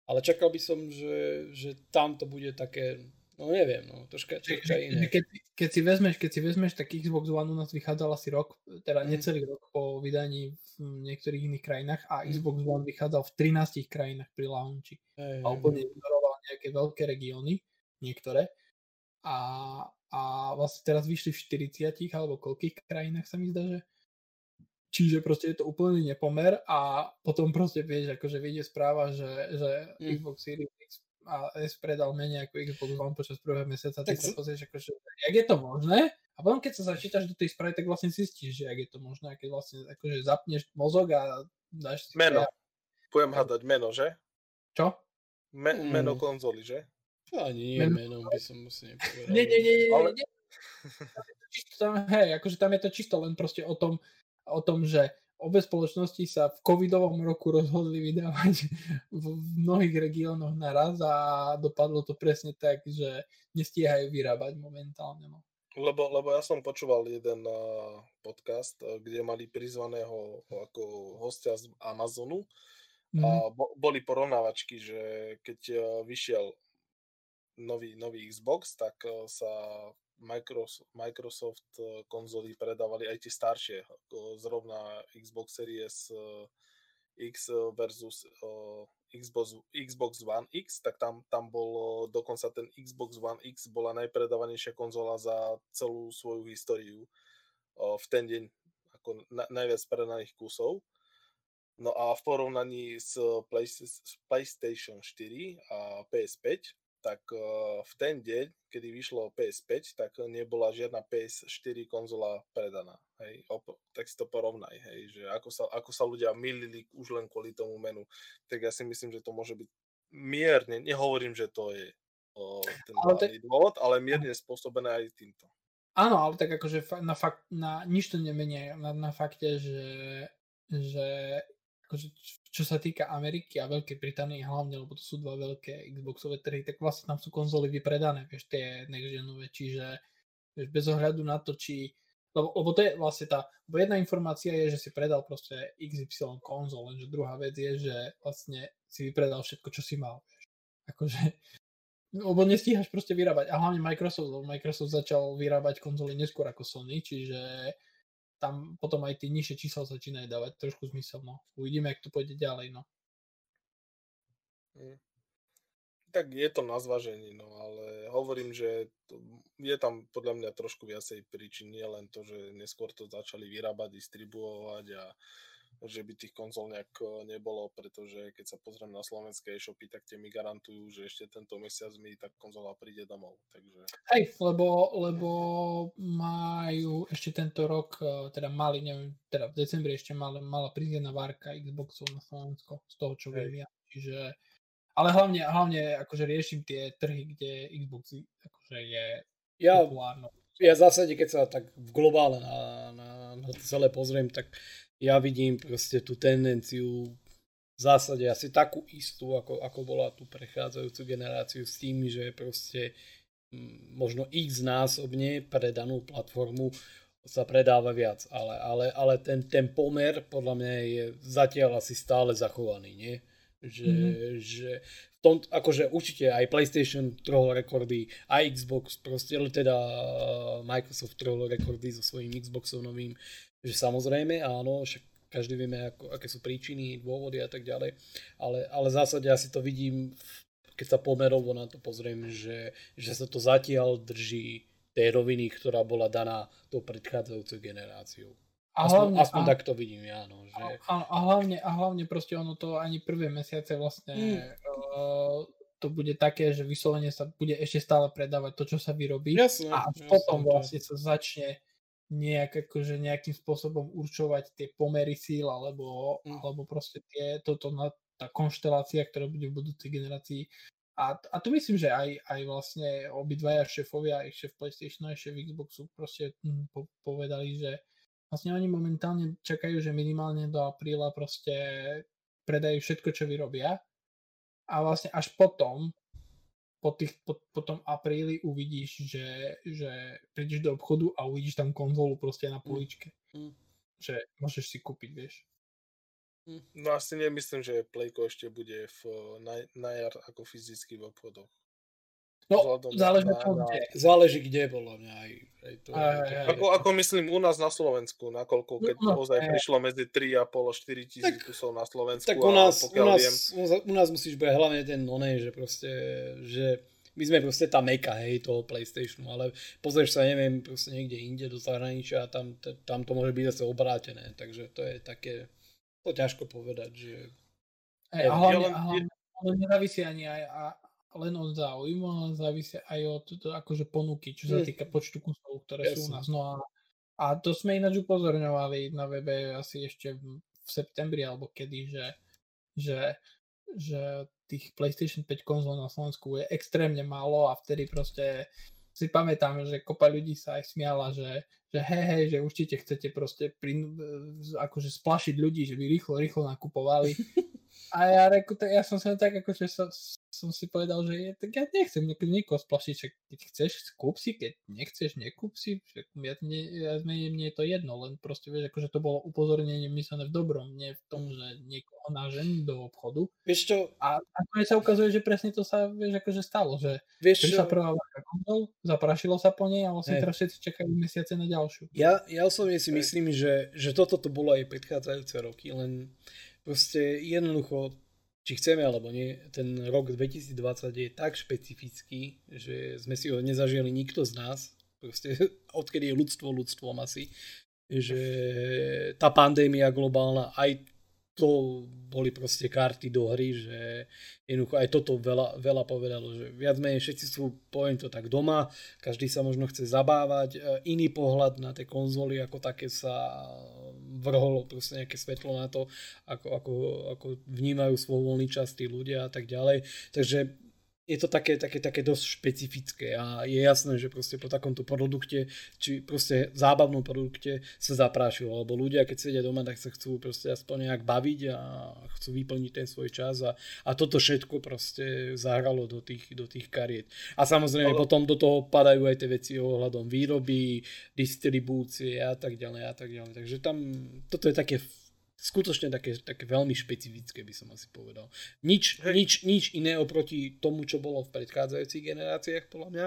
ale čakal by som, že, že tam to bude také No neviem, no, troška, troška iné. Keď, keď, si vezmeš, keď si vezmeš, tak Xbox One u nás vychádzal asi rok, teda mm. necelý rok po vydaní v niektorých iných krajinách a mm. Xbox One vychádzal v 13 krajinách pri launchi. Hey, a úplne ignoroval nejaké veľké regióny, niektoré. A, a vlastne teraz vyšli v 40 alebo koľkých krajinách sa mi zdá, že Čiže proste je to úplný nepomer a potom proste vieš, akože vyjde správa, že, že mm. Xbox Series X a S predal menej ako Xbox One počas prvého mesiaca, tak sa pozrieš, akože, jak je to možné? A potom, keď sa začítaš do tej správy, tak vlastne zistíš, že jak je to možné, keď vlastne akože zapneš mozog a dáš si... Meno. Budem hľadať meno, že? Čo? Me- mm. meno konzoly, že? Ani nie meno, by som musel nepovedal. Nie, nie, nie, nie, Ale... nie. Čisto, tam, hej, akože tam je to čisto len proste o tom, o tom, že obe spoločnosti sa v covidovom roku rozhodli vydávať v mnohých regiónoch naraz a dopadlo to presne tak, že nestíhajú vyrábať momentálne. No. Lebo, lebo ja som počúval jeden uh, podcast, uh, kde mali prizvaného ako hostia z Amazonu mm. a mhm. bo, boli porovnávačky, že keď uh, vyšiel nový, nový Xbox, tak sa Microsoft, Microsoft eh, konzoly predávali aj tie staršie, ako zrovna Xbox Series eh, X versus Xbox, Xbox One X, tak tam, tam bol dokonca ten Xbox One X bola najpredávanejšia konzola za celú svoju históriu v ten deň, ako na, najviac predaných kusov. No a v porovnaní s PlayStation 4 a PS5, tak v ten deň, kedy vyšlo PS5, tak nebola žiadna PS4 konzola predaná. Hej, op- tak si to porovnaj, hej, že ako sa, ako sa ľudia milili už len kvôli tomu menu. Tak ja si myslím, že to môže byť mierne, nehovorím, že to je o, ten ale te... dôvod, ale mierne spôsobené aj týmto. Áno, ale tak akože na, fakt, na nič to nemenie na, na fakte, že, že akože, čo sa týka Ameriky a Veľkej Británie hlavne, lebo to sú dva veľké Xboxové trhy, tak vlastne tam sú konzoly vypredané, vieš, tie next-genové, čiže vieš, bez ohľadu na to, či lebo, lebo to je vlastne tá, lebo jedna informácia je, že si predal proste XY konzol, lenže druhá vec je, že vlastne si vypredal všetko, čo si mal, vieš. Akože, lebo nestíhaš proste vyrábať. A hlavne Microsoft, lebo Microsoft začal vyrábať konzoly neskôr ako Sony, čiže tam potom aj tie nižšie čísla začínajú dávať trošku zmysel. No. Uvidíme, ak to pôjde ďalej. No. Mm. Tak je to na zvažení, no ale hovorím, že je tam podľa mňa trošku viacej príčin, nie len to, že neskôr to začali vyrábať, distribuovať a že by tých konzol nejak e, nebolo, pretože keď sa pozriem na slovenské e-shopy, tak tie mi garantujú, že ešte tento mesiac mi tá konzola príde domov. Takže... Hej, lebo, lebo majú ešte tento rok, e, teda mali, neviem, teda v decembri ešte mali, mala prísť jedna várka Xboxov na Slovensko, z toho, čo Hej. viem ja. Čiže, ale hlavne, hlavne akože riešim tie trhy, kde Xbox akože je ja, populárno. Ja v zásade, keď sa tak v globále na, na, na celé pozriem, tak ja vidím proste tú tendenciu v zásade asi takú istú, ako, ako bola tú prechádzajúcu generáciu s tým, že proste možno x násobne pre danú platformu sa predáva viac, ale, ale, ale ten, ten pomer podľa mňa je zatiaľ asi stále zachovaný, nie? Že, mm-hmm. že tom, akože určite aj PlayStation trhol rekordy, aj Xbox proste, teda Microsoft trhol rekordy so svojím Xboxom novým, že samozrejme, áno, však každý vieme, ako, aké sú príčiny, dôvody a tak ďalej, ale, ale v zásade asi to vidím, keď sa pomerovo na to pozriem, že, že sa to zatiaľ drží tej roviny, ktorá bola daná tou predchádzajúcou generáciou. A aspoň, hlavne, aspoň a, tak to vidím ja. No, že... a, a, hlavne, a hlavne proste ono to ani prvé mesiace vlastne mm. uh, to bude také, že vyslovene sa bude ešte stále predávať to, čo sa vyrobí. Jasne, a jasne, potom vlastne sa začne nejak akože nejakým spôsobom určovať tie pomery síl alebo, mm. alebo proste tie, toto na, tá konštelácia, ktorá bude v budúcej generácii. A, a tu myslím, že aj, aj vlastne obidvaja šéfovia, aj šéf PlayStation, aj šéf Xboxu proste hm, po, povedali, že vlastne oni momentálne čakajú, že minimálne do apríla proste predajú všetko, čo vyrobia a vlastne až potom po, tých, po, po tom apríli uvidíš, že, že prídeš do obchodu a uvidíš tam konzolu proste na mm. poličke. Mm. Že môžeš si kúpiť, vieš. Mm. No asi nemyslím, že Playko ešte bude v, na, na jar ako fyzicky v obchodoch. No, záleží, na, na, kde. záleží kde, podľa mňa aj. aj to, aj, aj, aj, ako, ako myslím u nás na Slovensku, nakoľko keď no, ozaj aj. prišlo medzi 3,5 a 4 tisíc kusov na Slovensku. Tak u nás, u nás, viem... u nás musíš brať hlavne ten onej, že proste, že my sme proste tá meka, hej, toho Playstationu, ale pozrieš sa, neviem, proste niekde inde do zahraničia a tam, tam to môže byť zase obrátené, takže to je také, to ťažko povedať, že... Hey, a hlavne, a hlavne, ale nezávisí ani aj, a, len od záujmu, ale závisí aj od to, akože ponuky, čo sa týka počtu kusov, ktoré Jasne. sú u nás. No a, a to sme ináč upozorňovali na webe asi ešte v, v septembri alebo kedy, že, že, že tých PlayStation 5 konzol na Slovensku je extrémne málo a vtedy proste si pamätám, že kopa ľudí sa aj smiala, že, že hej, hej, že určite chcete proste prin, akože splašiť ľudí, že by rýchlo, rýchlo nakupovali. A ja, reku, ja som sa tak akože sa, som si povedal, že je, tak ja nechcem niekoho splašiť, že keď chceš, kúp si, keď nechceš, nekúp si, že ja, mne, ja, mne, mne je to jedno, len proste vieš, akože to bolo upozornenie myslené v dobrom, nie v tom, že niekoho nážení do obchodu. Vieš čo? A nakoniec sa ukazuje, že presne to sa, vieš, akože stalo, že vieš prišla prvá várka konzol, zaprašilo sa po nej a vlastne teraz všetci čakajú mesiace na ďalšiu. Ja, ja osobne si myslím, že, že toto to bolo aj predchádzajúce roky, len proste jednoducho či chceme alebo nie, ten rok 2020 je tak špecifický, že sme si ho nezažili nikto z nás, proste odkedy je ľudstvo ľudstvom asi, že tá pandémia globálna aj to boli proste karty do hry, že jednoducho aj toto veľa, veľa povedalo, že viac menej všetci sú, poviem to tak, doma, každý sa možno chce zabávať, e, iný pohľad na tie konzoly ako také sa vrholo proste nejaké svetlo na to, ako, ako, ako vnímajú svoj voľný čas tí ľudia a tak ďalej. Takže je to také, také, také dosť špecifické a je jasné, že proste po takomto produkte, či proste zábavnom produkte sa zaprášilo, lebo ľudia, keď sedia doma, tak sa chcú proste aspoň nejak baviť a chcú vyplniť ten svoj čas a, a toto všetko proste zahralo do tých, do tých kariet. A samozrejme Ale... potom do toho padajú aj tie veci ohľadom výroby, distribúcie a tak ďalej a tak ďalej. Takže tam toto je také skutočne také, také veľmi špecifické, by som asi povedal. Nič, nič, nič iné oproti tomu, čo bolo v predchádzajúcich generáciách, podľa mňa.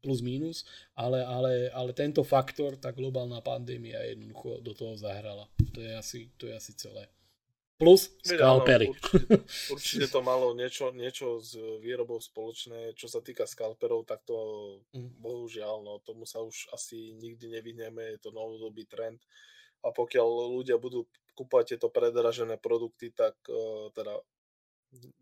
plus minus, ale, ale, ale tento faktor, tá globálna pandémia jednoducho do toho zahrala. To je asi, to je asi celé. Plus skalpery. Určite, určite to malo niečo, niečo s výrobou spoločné. Čo sa týka skalperov, tak to mm. bohužiaľ, no tomu sa už asi nikdy nevyhneme, je to novodobý trend. A pokiaľ ľudia budú kúpať tieto predražené produkty, tak uh, teda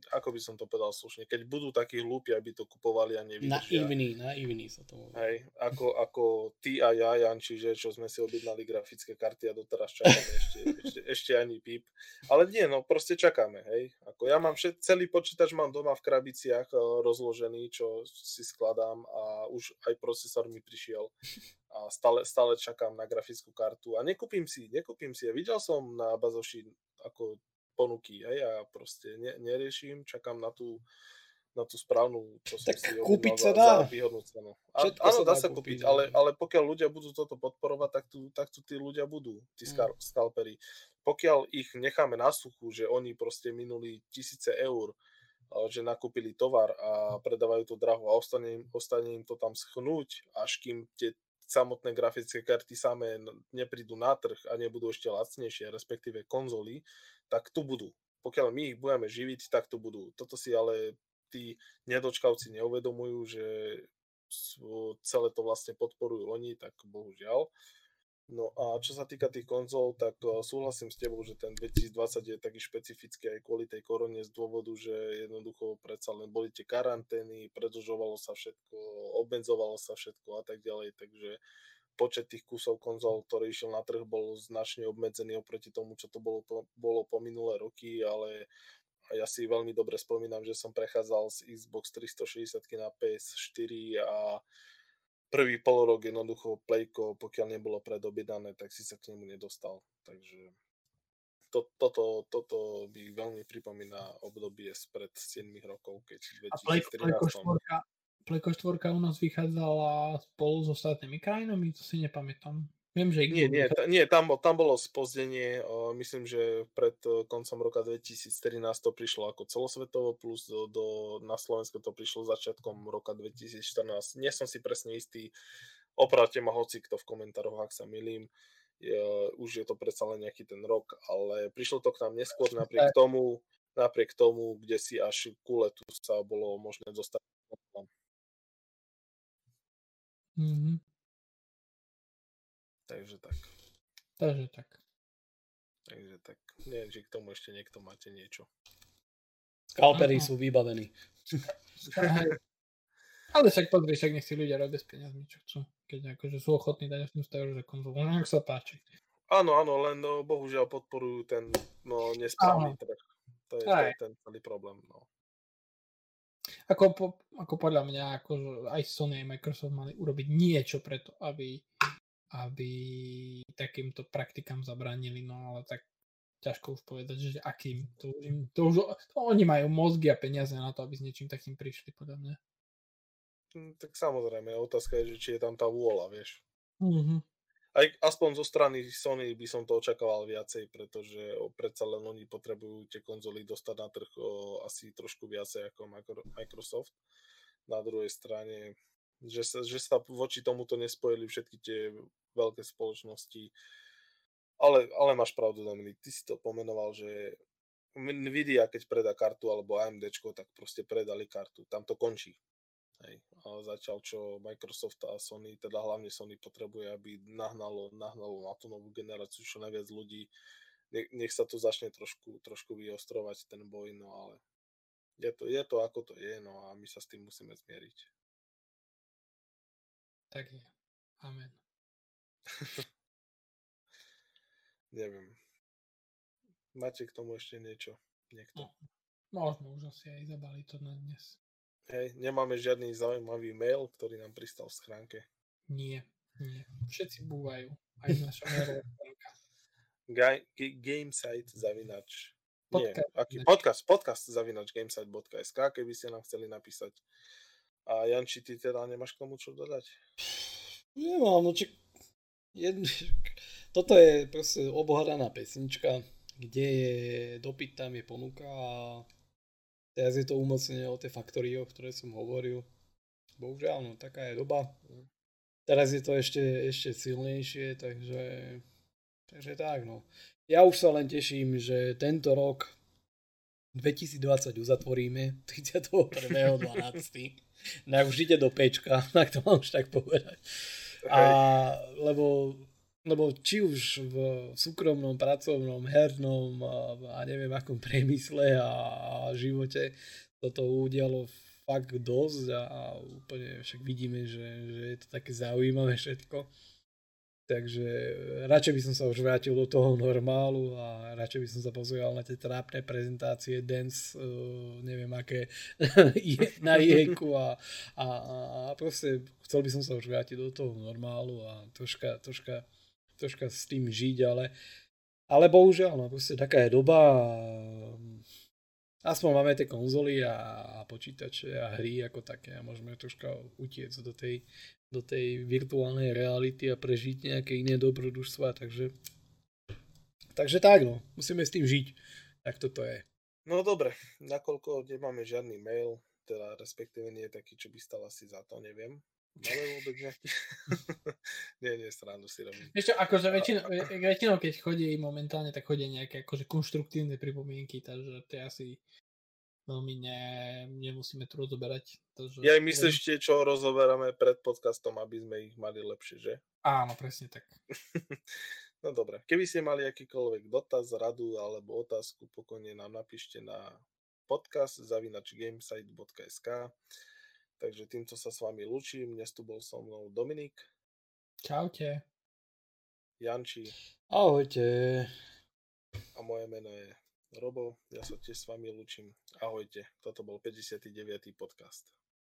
ako by som to povedal slušne, keď budú takí hlúpi, aby to kupovali a nevydržia. Naivní, naivní sa to môže. Hej, ako, ako ty a ja, Janči, že čo sme si objednali grafické karty a doteraz čakáme ešte, ešte, ešte ani píp. Ale nie, no proste čakáme, hej. Ako ja mám všet, celý počítač mám doma v krabiciach eh, rozložený, čo si skladám a už aj procesor mi prišiel a stále, stále čakám na grafickú kartu a nekúpim si, nekúpim si. Ja videl som na Bazoši ako ponuky, hej, a proste ne, neriešim, čakám na tú, na tú správnu, čo som tak si kúpiť sa dá. za výhodnú cenu. A, áno, dá sa kúpiť, ale, ale pokiaľ ľudia budú toto podporovať, tak tu, tak tu tí ľudia budú, tí mm. skalpery. Pokiaľ ich necháme na suchu, že oni proste minuli tisíce eur, že nakúpili tovar a predávajú to draho a ostane im, ostane im to tam schnúť, až kým tie samotné grafické karty samé neprídu na trh a nebudú ešte lacnejšie, respektíve konzoly, tak tu budú. Pokiaľ my ich budeme živiť, tak tu budú. Toto si ale tí nedočkavci neuvedomujú, že celé to vlastne podporujú oni, tak bohužiaľ. No a čo sa týka tých konzol, tak súhlasím s tebou, že ten 2020 je taký špecifický aj kvôli tej korone z dôvodu, že jednoducho predsa len boli tie karantény, predlžovalo sa všetko, obmedzovalo sa všetko a tak ďalej, takže počet tých kusov konzol, ktorý išiel na trh, bol značne obmedzený oproti tomu, čo to bolo, bolo po minulé roky, ale ja si veľmi dobre spomínam, že som prechádzal z Xbox 360 na PS4 a prvý polorok jednoducho Playko, pokiaľ nebolo predobiedané, tak si sa k nemu nedostal. Takže to, toto, toto by veľmi pripomína obdobie spred 7 rokov, keď v 2013 Playko 4 u nás vychádzala spolu s ostatnými krajinami, to si nepamätám. Viem, že nie, nie, t- nie tam, tam bolo spozdenie, uh, myslím, že pred uh, koncom roka 2013 to prišlo ako celosvetovo, plus do, do, na Slovensku to prišlo začiatkom roka 2014. Nie som si presne istý, opravte ma hoci kto v komentároch, ak sa milím. Je, už je to predsa len nejaký ten rok, ale prišlo to k nám neskôr napriek tomu, napriek tomu, kde si až ku letu sa bolo možné dostať Mm-hmm. Takže tak. Takže tak. Takže tak. Neviem, či k tomu ešte niekto máte niečo. Skalpery sú vybavení. Ale však pozri, však nech si ľudia robia s peniazmi, čo chcú. Keď akože sú ochotní dať aspoň stavu, že konzolu. No, sa páči. Áno, áno, len no, bohužiaľ podporujú ten no, nesprávny trh. To je, to je ten celý problém. No. Ako, po, ako podľa mňa, ako aj Sony aj Microsoft mali urobiť niečo preto, aby, aby takýmto praktikám zabránili, no ale tak ťažko už povedať, že akým. To už, im, to už to oni majú mozgy a peniaze na to, aby s niečím takým prišli, podľa mňa. Hm, tak samozrejme, otázka je, že či je tam tá vôľa, vieš. Mm-hmm aj aspoň zo strany Sony by som to očakával viacej, pretože predsa len oni potrebujú tie konzoly dostať na trh o, asi trošku viacej ako Microsoft. Na druhej strane, že sa, že sa voči tomuto nespojili všetky tie veľké spoločnosti. Ale, ale máš pravdu, Dominik, ty si to pomenoval, že Nvidia, keď predá kartu alebo AMD, tak proste predali kartu. Tam to končí. Hej. A zatiaľ, čo Microsoft a Sony, teda hlavne Sony potrebuje, aby nahnalo, nahnalo na tú novú generáciu čo najviac ľudí. Nech, sa tu začne trošku, trošku vyostrovať ten boj, no ale je to, je to ako to je, no a my sa s tým musíme zmieriť. Tak je. Amen. Neviem. Máte k tomu ešte niečo? Niekto? No, možno už asi aj zabali to na dnes. Hej, nemáme žiadny zaujímavý mail, ktorý nám pristal v schránke. Nie, nie. Všetci búvajú. Aj v našom mailová Gamesite zavinač. Nie, aký, podcast, podcast zavinač gamesite.sk, keby ste nám chceli napísať. A Janči, ty teda nemáš k tomu čo dodať? Nemám, no či... Jed... Toto je proste obohadaná pesnička, kde je dopyt, tam je ponuka a Teraz je to umocnenie o tie faktory, o ktoré som hovoril. bohužiaľ, no taká je doba. Teraz je to ešte, ešte silnejšie, takže, takže tak, no. Ja už sa len teším, že tento rok 2020 uzatvoríme 31.12. No už ide do pečka, tak to mám už tak povedať. A, lebo, lebo či už v súkromnom, pracovnom, hernom a, a neviem akom priemysle a, a živote toto udialo fakt dosť a, a úplne však vidíme, že, že je to také zaujímavé všetko. Takže radšej by som sa už vrátil do toho normálu a radšej by som sa pozeral na tie trápne prezentácie dance, uh, neviem aké, na jeku a, a, a proste chcel by som sa už vrátiť do toho normálu a troška, troška, troška s tým žiť, ale, ale bohužiaľ, no proste taká je doba a aspoň máme tie konzoly a, a počítače a hry ako také a môžeme troška utiec do tej, do tej virtuálnej reality a prežiť nejaké iné dobrodružstva, takže takže tak no, musíme s tým žiť, tak toto je. No dobre, nakoľko nemáme žiadny mail, teda respektíve nie je taký, čo by stal asi za to, neviem. Máme vôbec nejaký? nie, nie, srandu si robím. Ešte, akože väčšinou, väčšinou, keď chodí momentálne, tak chodí nejaké akože konštruktívne pripomienky, takže to je asi veľmi ne, nemusíme tu rozoberať. že... Ja myslíš tie, čo rozoberáme pred podcastom, aby sme ich mali lepšie, že? Áno, presne tak. no dobre, keby ste mali akýkoľvek dotaz, radu alebo otázku, pokojne nám napíšte na podcast zavinačgamesite.sk Takže týmto sa s vami lúčim. Dnes tu bol so mnou Dominik. Čaute. Janči. Ahojte. A moje meno je Robo. Ja sa tiež s vami lúčim. Ahojte. Toto bol 59. podcast.